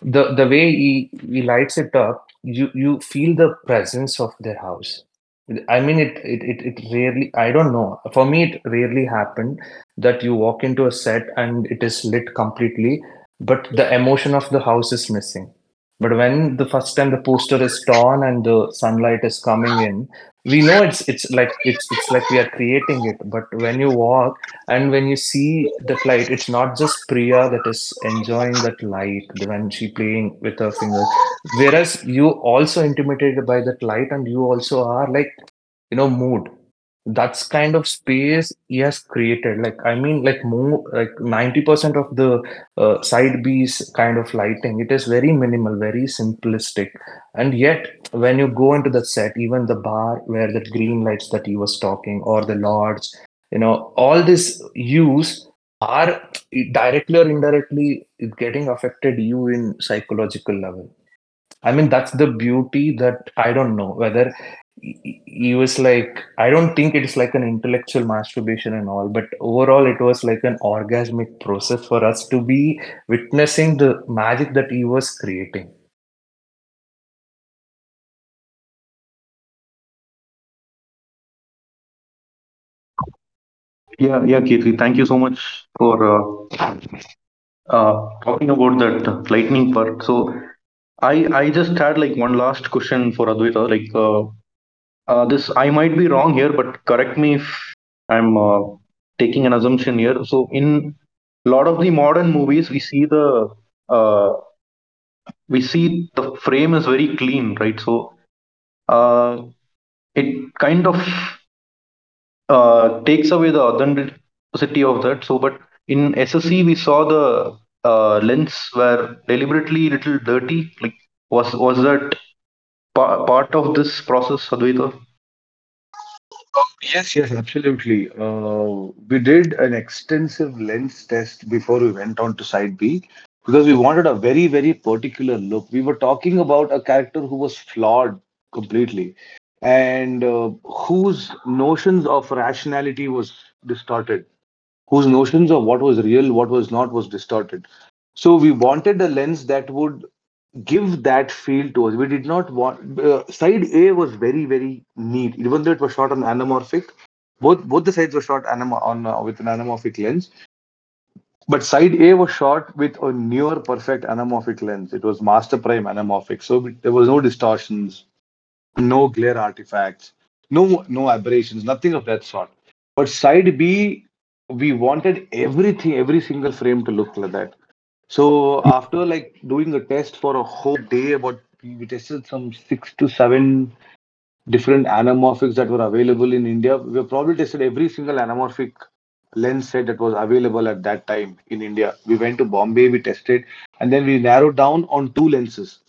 Speaker 4: the the way he, he lights it up, you you feel the presence of their house. I mean, it, it it it rarely. I don't know. For me, it rarely happened that you walk into a set and it is lit completely, but the emotion of the house is missing. But when the first time the poster is torn and the sunlight is coming in, we know it's it's like it's it's like we are creating it. But when you walk and when you see that light, it's not just Priya that is enjoying that light the- when she playing with her fingers. Whereas you also intimidated by that light and you also are like, you know, mood. That's kind of space he has created. Like, I mean, like more like 90% of the uh, side B's kind of lighting, it is very minimal, very simplistic. And yet, when you go into the set, even the bar where the green lights that he was talking, or the lodge, you know, all this use are directly or indirectly getting affected you in psychological level. I mean, that's the beauty that I don't know whether he was like, I don't think it's like an intellectual masturbation and all, but overall, it was like an orgasmic process for us to be witnessing the magic that he was creating.
Speaker 1: Yeah, yeah, Keerthi. Thank you so much for uh, uh, talking about that lightning part. So I I just had like one last question for Advaitha. Like uh, uh, this, I might be wrong here, but correct me if I'm uh, taking an assumption here. So in a lot of the modern movies, we see the uh, we see the frame is very clean, right? So uh, it kind of uh, takes away the authenticity of that. So, but in SSE, we saw the uh, lens were deliberately a little dirty. Like, was was that pa- part of this process, Advaitha?
Speaker 2: Yes, yes, absolutely. Uh, we did an extensive lens test before we went on to side B because we wanted a very, very particular look. We were talking about a character who was flawed completely and uh, whose notions of rationality was distorted, whose notions of what was real, what was not, was distorted. So we wanted a lens that would give that feel to us. We did not want uh, side A was very very neat, even though it was shot on anamorphic. Both both the sides were shot anam- on uh, with an anamorphic lens. But side A was shot with a near perfect anamorphic lens. It was master prime anamorphic, so there was no distortions, no glare artifacts, no no aberrations, nothing of that sort. But side B, we wanted everything, every single frame to look like that. So after like doing a test for a whole day, about we tested some six to seven different anamorphics that were available in India. We probably tested every single anamorphic lens set that was available at that time in India. We went to Bombay, we tested, and then we narrowed down on two lenses.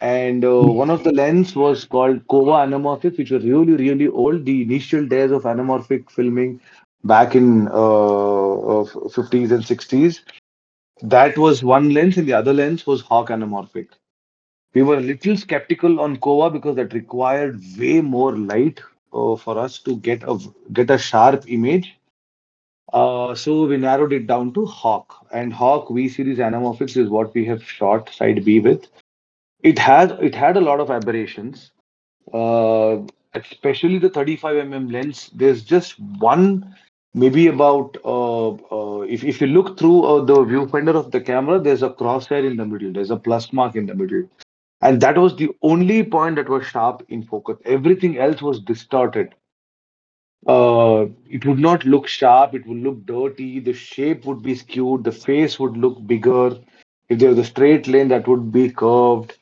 Speaker 2: And uh, one of the lens was called Kowa anamorphic, which was really, really old. The initial days of anamorphic filming back in uh, 50s and 60s. That was one lens, and the other lens was Hawk anamorphic. We were a little skeptical on Kowa because that required way more light uh, for us to get a get a sharp image. Uh, so we narrowed it down to Hawk, and Hawk V series anamorphics is what we have shot side B with. It has it had a lot of aberrations, uh, especially the 35 mm lens. There's just one, maybe about uh, uh, if if you look through uh, the viewfinder of the camera, there's a crosshair in the middle. There's a plus mark in the middle, and that was the only point that was sharp in focus. Everything else was distorted uh, it would not look sharp, it would look dirty, the shape would be skewed, the face would look bigger. If there was a straight lane, that would be curved.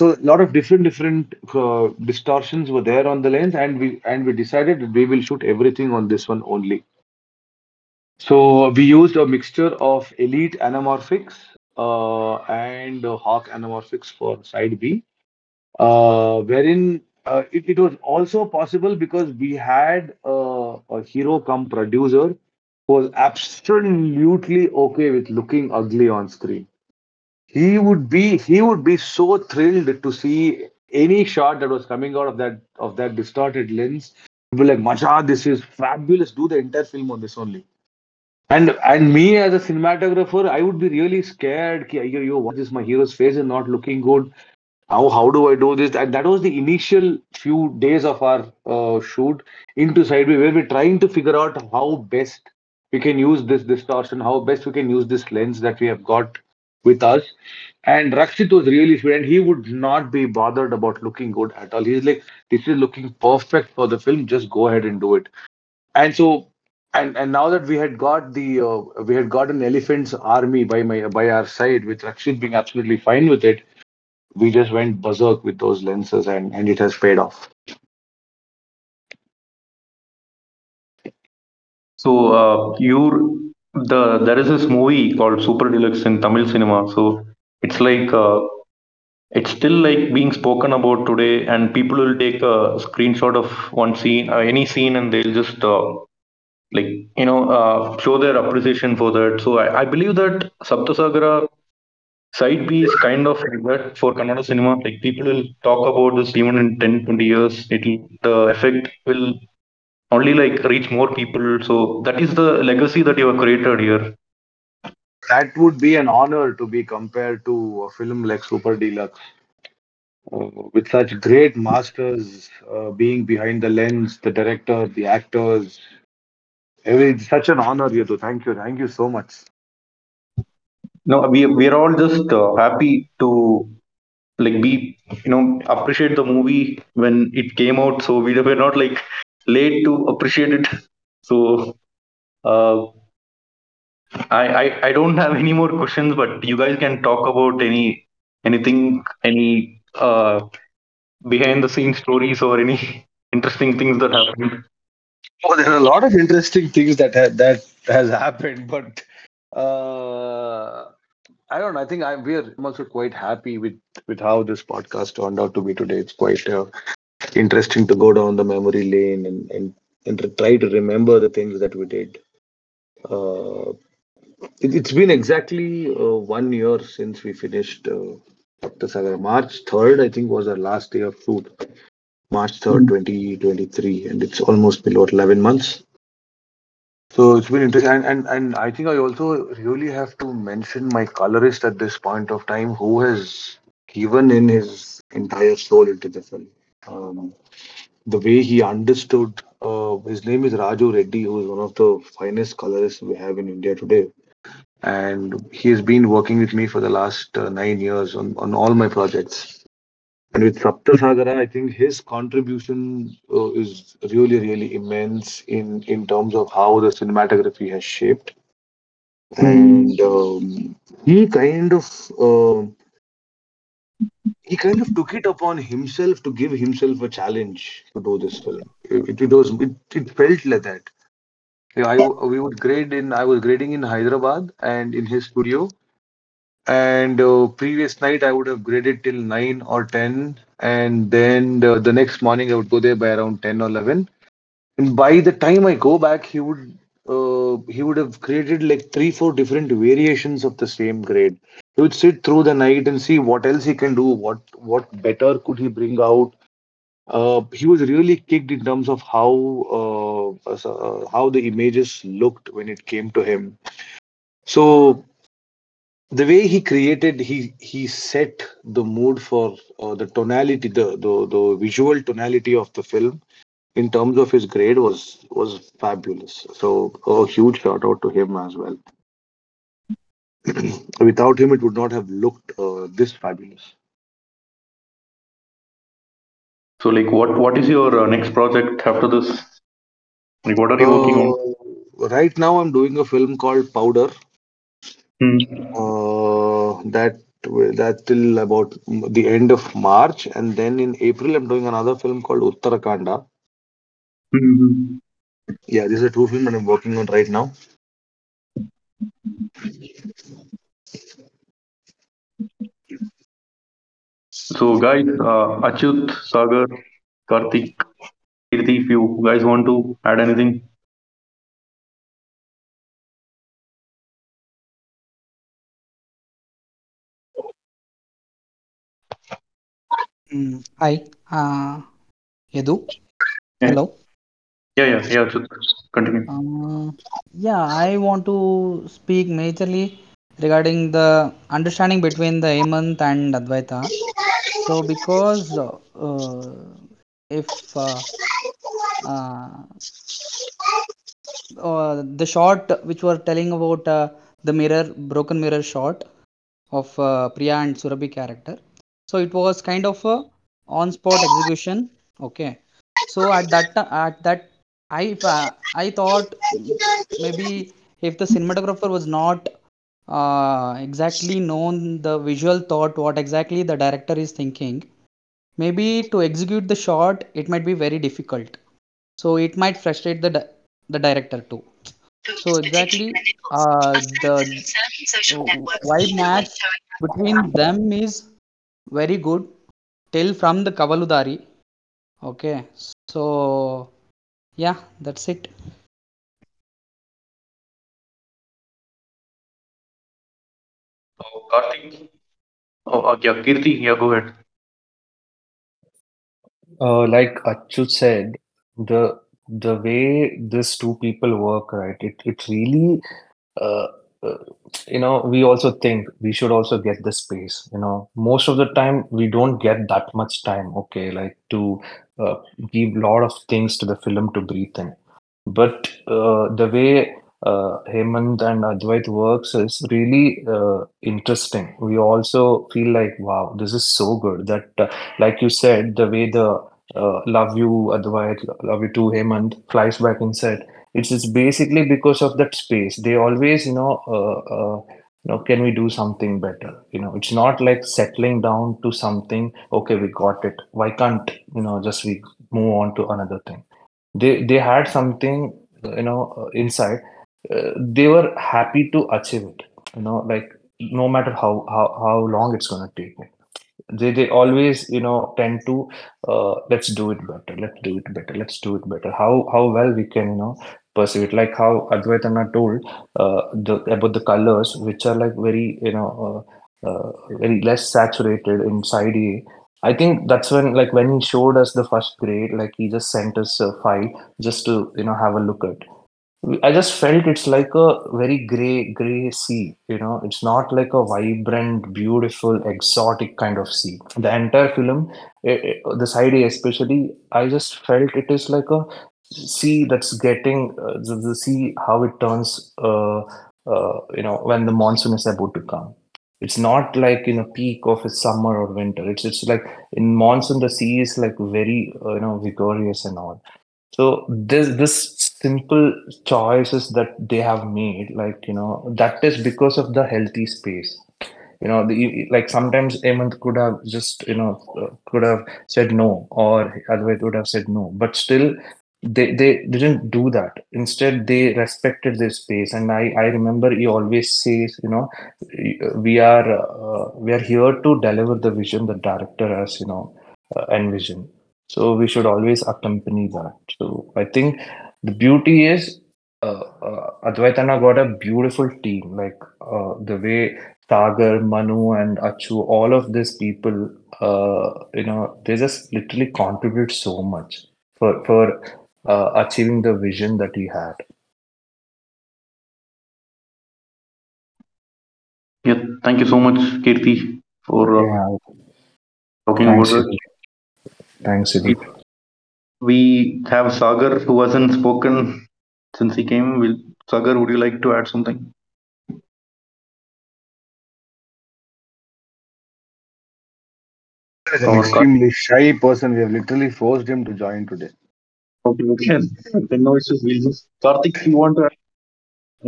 Speaker 2: Uh, so a lot of different different uh, distortions were there on the lens, and we and we decided that we will shoot everything on this one only. So we used a mixture of elite anamorphics uh, and hawk anamorphics for side B, uh, wherein uh, it, it was also possible because we had uh, a hero come producer who was absolutely okay with looking ugly on screen. He would be he would be so thrilled to see any shot that was coming out of that of that distorted lens. Be like, Macha, this is fabulous. Do the entire film on this only. And and me as a cinematographer, I would be really scared. Ki, yo, yo, what is my hero's face is not looking good how how do I do this? And that was the initial few days of our uh, shoot into side B, where we're trying to figure out how best we can use this distortion, how best we can use this lens that we have got with us. And Rakshit was really sweet, and he would not be bothered about looking good at all. He's like, "This is looking perfect for the film. Just go ahead and do it." And so and and now that we had got the uh, we had got an elephant's army by my by our side with Rakshit being absolutely fine with it we just went berserk with those lenses and, and it has paid off.
Speaker 1: So uh, you the there is this movie called Super Deluxe in Tamil cinema. So it's like uh, it's still like being spoken about today, and people will take a screenshot of one scene, uh, any scene, and they'll just uh, like you know uh, show their appreciation for that. So I, I believe that Saptasagara side B is kind of that for Kannada cinema. Like people will talk about this even in 10, 20 years. It'll the effect will only like reach more people. So that is the legacy that you have created here.
Speaker 2: That would be an honor to be compared to a film like Super Deluxe. Uh, with such great masters uh, being behind the lens, the director, the actors. It's such an honor, Yadu. Thank you. Thank you so much.
Speaker 1: No, we we're all just uh, happy to like be you know appreciate the movie when it came out. So we were not like late to appreciate it. [laughs] So uh, I, I I don't have any more questions, but you guys can talk about any anything any uh behind the scenes stories or any [laughs] interesting things that happened.
Speaker 2: Oh, there are a lot of interesting things that ha- that has happened, [laughs] but uh, I don't know. I think I'm we're also quite happy with with how this podcast turned out to be today. It's quite uh, interesting to go down the memory lane and and, and to try to remember the things that we did. Uh, it, has been exactly uh, one year since we finished uh, Sagar. March 3rd, I think, was our last day of shoot. March 3rd, mm-hmm. 2023. And it's almost been, below 11 months. So it's been interesting, and, and and I think I also really have to mention my colorist at this point of time, who has given in his entire soul into the film. Um, the way he understood. Uh, his name is Raju Reddy, who is one of the finest colorists we have in India today. And he has been working with me for the last uh, nine years on, on all my projects. And with Saptasagara, I think his contribution uh, is really, really immense in, in terms of how the cinematography has shaped. And um, he kind of uh, he kind of took it upon himself to give himself a challenge to do this film. It, it was it, it felt like that. Yeah, I we would grade in I was grading in Hyderabad and in his studio. And uh, previous night I would have graded till nine or ten, and then the, the next morning I would go there by around ten or eleven. And by the time I go back, he would uh, he would have created like three four different variations of the same grade. He would sit through the night and see what else he can do, what what better could he bring out. Uh, he was really kicked in terms of how uh, uh, how the images looked when it came to him. So the way he created, he he set the mood for uh, the tonality, the, the the visual tonality of the film in terms of his grade was was fabulous. So a huge shout out to him as well. [clears throat] Without him, it would not have looked uh, this fabulous.
Speaker 1: So, like, what what is your uh, next project after this? Like, what are you working on?
Speaker 2: Uh, right now, I'm doing a film called Powder.
Speaker 1: Hmm.
Speaker 2: Uh, that that till about the end of March, and then in April, I'm doing another film called Uttarakanda.
Speaker 1: Mhm.
Speaker 2: Yeah, these are two films that I'm working on right now.
Speaker 1: So, guys, uh, Achyuth, Sagar, Karthik, Keerthi, if you guys want to add anything.
Speaker 5: Mm, Hi, uh, Yadu.
Speaker 1: Yeah,
Speaker 5: Hello.
Speaker 1: yeah, yeah, yeah. Achyuth, continue.
Speaker 5: Uh, yeah, I want to speak majorly regarding the understanding between the Hemant and Advaitha. So, because uh, if uh, uh, uh, the shot which were telling about uh, the mirror, broken mirror shot of uh, Priya and Surabhi character. So it was kind of a on-spot execution. Okay. So at that at that I I thought maybe if the cinematographer was not uh, exactly known the visual thought what exactly the director is thinking, maybe to execute the shot it might be very difficult. So it might frustrate the di- the director too. So exactly uh, the vibe match between them is very good till from the Kavaludaari. Okay, so yeah, that's it.
Speaker 1: Oh, Karthik. Oh, uh, yeah, Keerthi. Yeah, go ahead.
Speaker 4: Uh, like Achyuth said, the the way these two people work, right? It it really, uh, uh, you know, we also think we should also get the space. You know, most of the time we don't get that much time. Okay, like to uh, give a lot of things to the film to breathe in. But uh, the way uh, Hemant and Advait works is really uh, interesting. We also feel like, wow, this is so good that, uh, like you said, the way the uh, love you Advait, love you too Hemant flies back and said, it's just basically because of that space. They always, you know, uh, uh, you know, can we do something better? You know, it's not like settling down to something. Okay, we got it. Why can't you know just we move on to another thing? they they had something you know uh, inside uh, they were happy to achieve it you know like no matter how how, how long it's going to take they they always you know tend to uh, let's do it better let's do it better let's do it better how how well we can you know perceive it like how advaitana told uh, the about the colors which are like very you know uh, uh, very less saturated inside I think that's when, like, when he showed us the first grade, like, he just sent us a file just to, you know, have a look at. I just felt it's like a very gray, gray sea. You know, it's not like a vibrant, beautiful, exotic kind of sea. The entire film, eh, eh, the side especially, I just felt it is like a sea that's getting uh, the, the sea how it turns. Uh, uh, you know, when the monsoon is about to come. It's not like in a peak of a summer or winter. It's it's like in monsoon the sea is like very uh, you know vigorous and all. So this this simple choices that they have made, like you know, that is because of the healthy space. You know, the, like sometimes Hemant could have just you know uh, could have said no, or Advait would have said no, but still they they didn't do that. Instead, they respected their space. And I I remember he always says, you know, we are uh, we are here to deliver the vision the director has you know uh, envisioned so we should always accompany that so i think the beauty is uh, uh, Advaitana got a beautiful team like uh, the way Sagar, Manu and Achu all of these people uh, you know they just literally contribute so much for for uh, achieving the vision that he had
Speaker 1: Yeah, thank you so much, Keerthi, for uh,
Speaker 4: yeah
Speaker 1: talking
Speaker 4: thanks
Speaker 1: about it.
Speaker 4: Thanks Sudhir.
Speaker 1: We have Sagar who hasn't spoken since he came. Will Sagar, would you like to add something?
Speaker 2: He's an extremely shy person. We have literally forced him to join today.
Speaker 1: Okay, okay. then no issues. We'll just Karthik, you want to?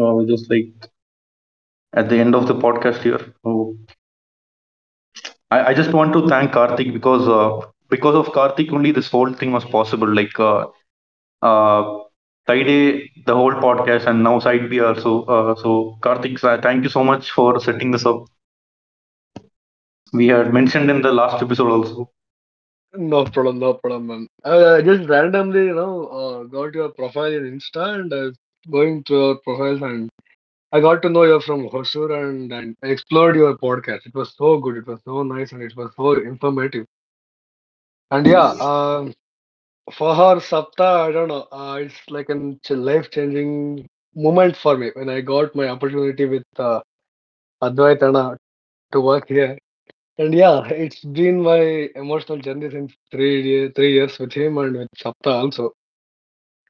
Speaker 1: Uh, just like at the end of the podcast here. Oh, I, I just want to thank Karthik because uh, because of Karthik only this whole thing was possible. Like uh, uh, side the whole podcast, and now side B also. Uh, so Karthik, uh, thank you so much for setting this up. We had mentioned in the last episode also.
Speaker 3: No problem, no problem, man. I, I just randomly, you know, uh, got your profile in Insta and uh, going through your profiles and I got to know you're from Hosur and, and I explored your podcast. It was so good. It was so nice and it was so informative. And yeah, um, for her Sapta, I don't know. Uh, it's like a life changing moment for me when I got my opportunity with uh, Advaitana to work here. And yeah, it's been my emotional journey since three ye- three years with him and with Sapta also.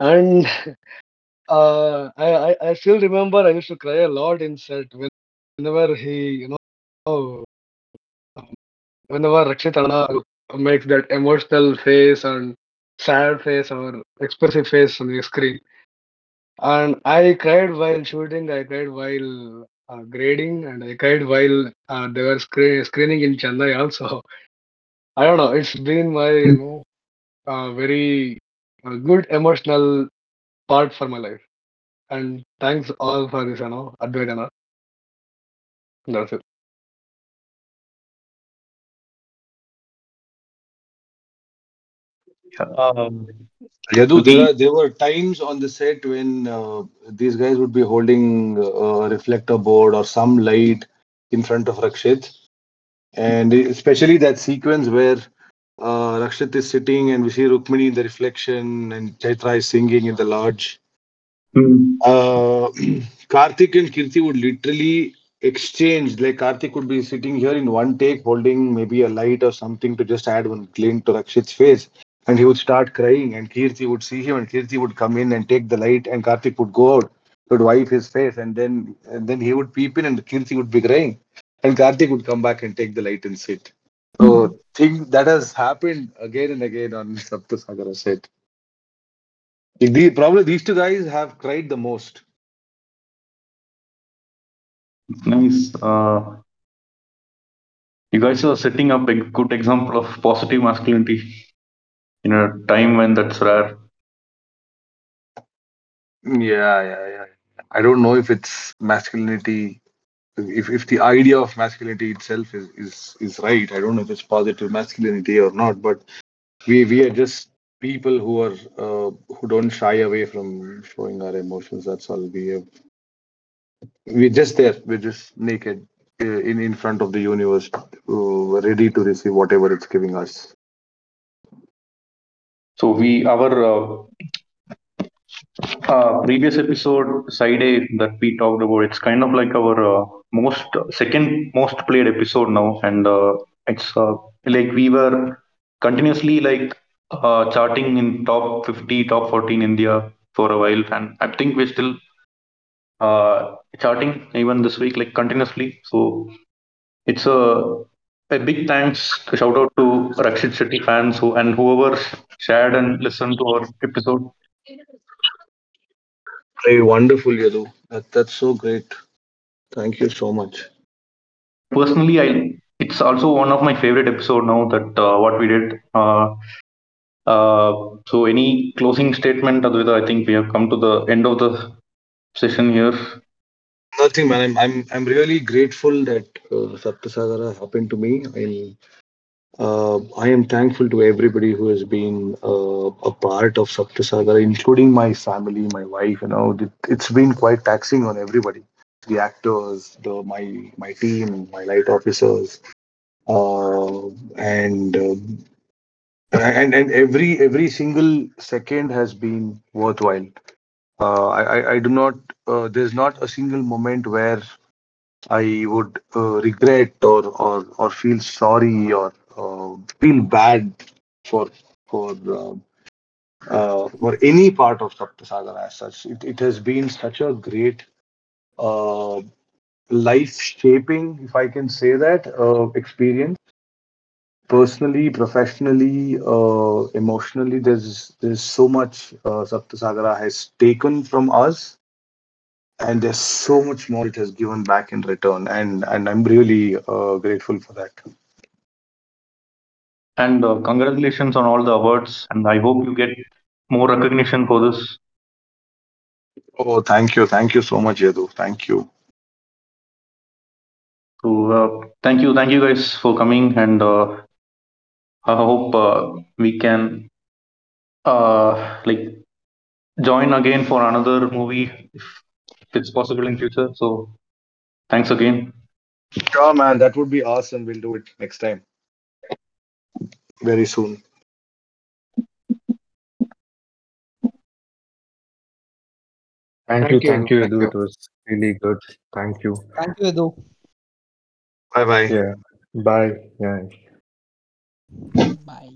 Speaker 3: And [laughs] uh, I, I I still remember I used to cry a lot in set whenever he you know whenever Rakshit Anna makes that emotional face and sad face or expressive face on the screen. And I cried while shooting, I cried while uh, grading, and I cried while uh, they were screen- screening in Chennai also. [laughs] I don't know, it's been my, you know, uh, very uh, good emotional part for my life. And thanks all for this, you know, Advaitana. That's it.
Speaker 1: Um,
Speaker 2: Yadu, there are there were times on the set when uh, these guys would be holding a reflector board or some light in front of Rakshit, and especially that sequence where uh, Rakshit is sitting and we see Rukmini in the reflection and Chaitra is singing in the lodge.
Speaker 1: Hmm.
Speaker 2: Uh, [clears throat] Karthik and Keerthi would literally exchange. Like Karthik would be sitting here in one take, holding maybe a light or something to just add one glint to Rakshit's face, and he would start crying. And Keerthi would see him, and Keerthi would come in and take the light, and Karthik would go out, would wipe his face, and then and then he would peep in, and Keerthi would be crying, and Karthik would come back and take the light and sit. So thing that has happened again and again on [laughs] Saptasagara set. The, probably these two guys have cried the most.
Speaker 1: nice. Uh, you guys are setting up a good example of positive masculinity in a time when that's rare.
Speaker 2: Yeah, yeah, yeah. I don't know if it's masculinity, if, if the idea of masculinity itself is, is is right. I don't know if it's positive masculinity or not, but we we are just people who are uh, who don't shy away from showing our emotions. That's all. We have we're just there. We're just naked uh, in in front of the universe, uh, ready to receive whatever it's giving us.
Speaker 1: So we our uh, uh, previous episode, Side A, that we talked about, it's kind of like our uh, most second most played episode now, and uh, it's uh, like we were continuously like uh, charting in top 50, top 14 India for a while, and I think we're still charting even this week, like continuously. So it's a a big thanks, a shout out to Rakshit Shetty fans who and whoever shared and listened to our episode.
Speaker 2: Very wonderful, Yadu. That, that's so great. Thank you so much.
Speaker 1: Personally, I it's also one of my favorite episode now that uh, what we did. Uh, uh, so any closing statement, Advaitha? I think we have come to the end of the session here.
Speaker 2: Nothing, man. I'm I'm I'm really grateful that uh, Saptasagara happened to me. I uh, I am thankful to everybody who has been uh, a part of Saptasagara, including my family, my wife. You know, it, it's been quite taxing on everybody. The actors, the my my team, my light officers, uh, and um, and and every every single second has been worthwhile. Uh, I, I do not. Uh, there's not a single moment where I would uh, regret or, or or feel sorry or uh, feel bad for for uh, uh, for any part of Saptasagar as such. It, it has been such a great life shaping, if I can say that, experience. Personally, professionally, uh, emotionally, there's there's so much uh, Saptasagara has taken from us. And there's so much more it has given back in return. And and i'm really uh, grateful for that.
Speaker 1: And uh, congratulations on all the awards. And I hope you get more recognition for this.
Speaker 2: oh thank you. Thank you so much yadu. Thank you.
Speaker 1: So uh, thank you, thank you guys for coming. And uh, I hope uh, we can uh, like join again for another movie if it's possible in future. So thanks again.
Speaker 2: sure man that would be awesome we'll do it next time very soon
Speaker 4: Thank,
Speaker 3: Thank
Speaker 4: you,
Speaker 3: you.
Speaker 4: thank you,
Speaker 3: Thank
Speaker 4: Yadu.
Speaker 3: you.
Speaker 4: It was really good. Thank you.
Speaker 5: Thank you, Yadu.
Speaker 2: bye bye
Speaker 4: Yeah. Bye. Yeah.
Speaker 5: Bye.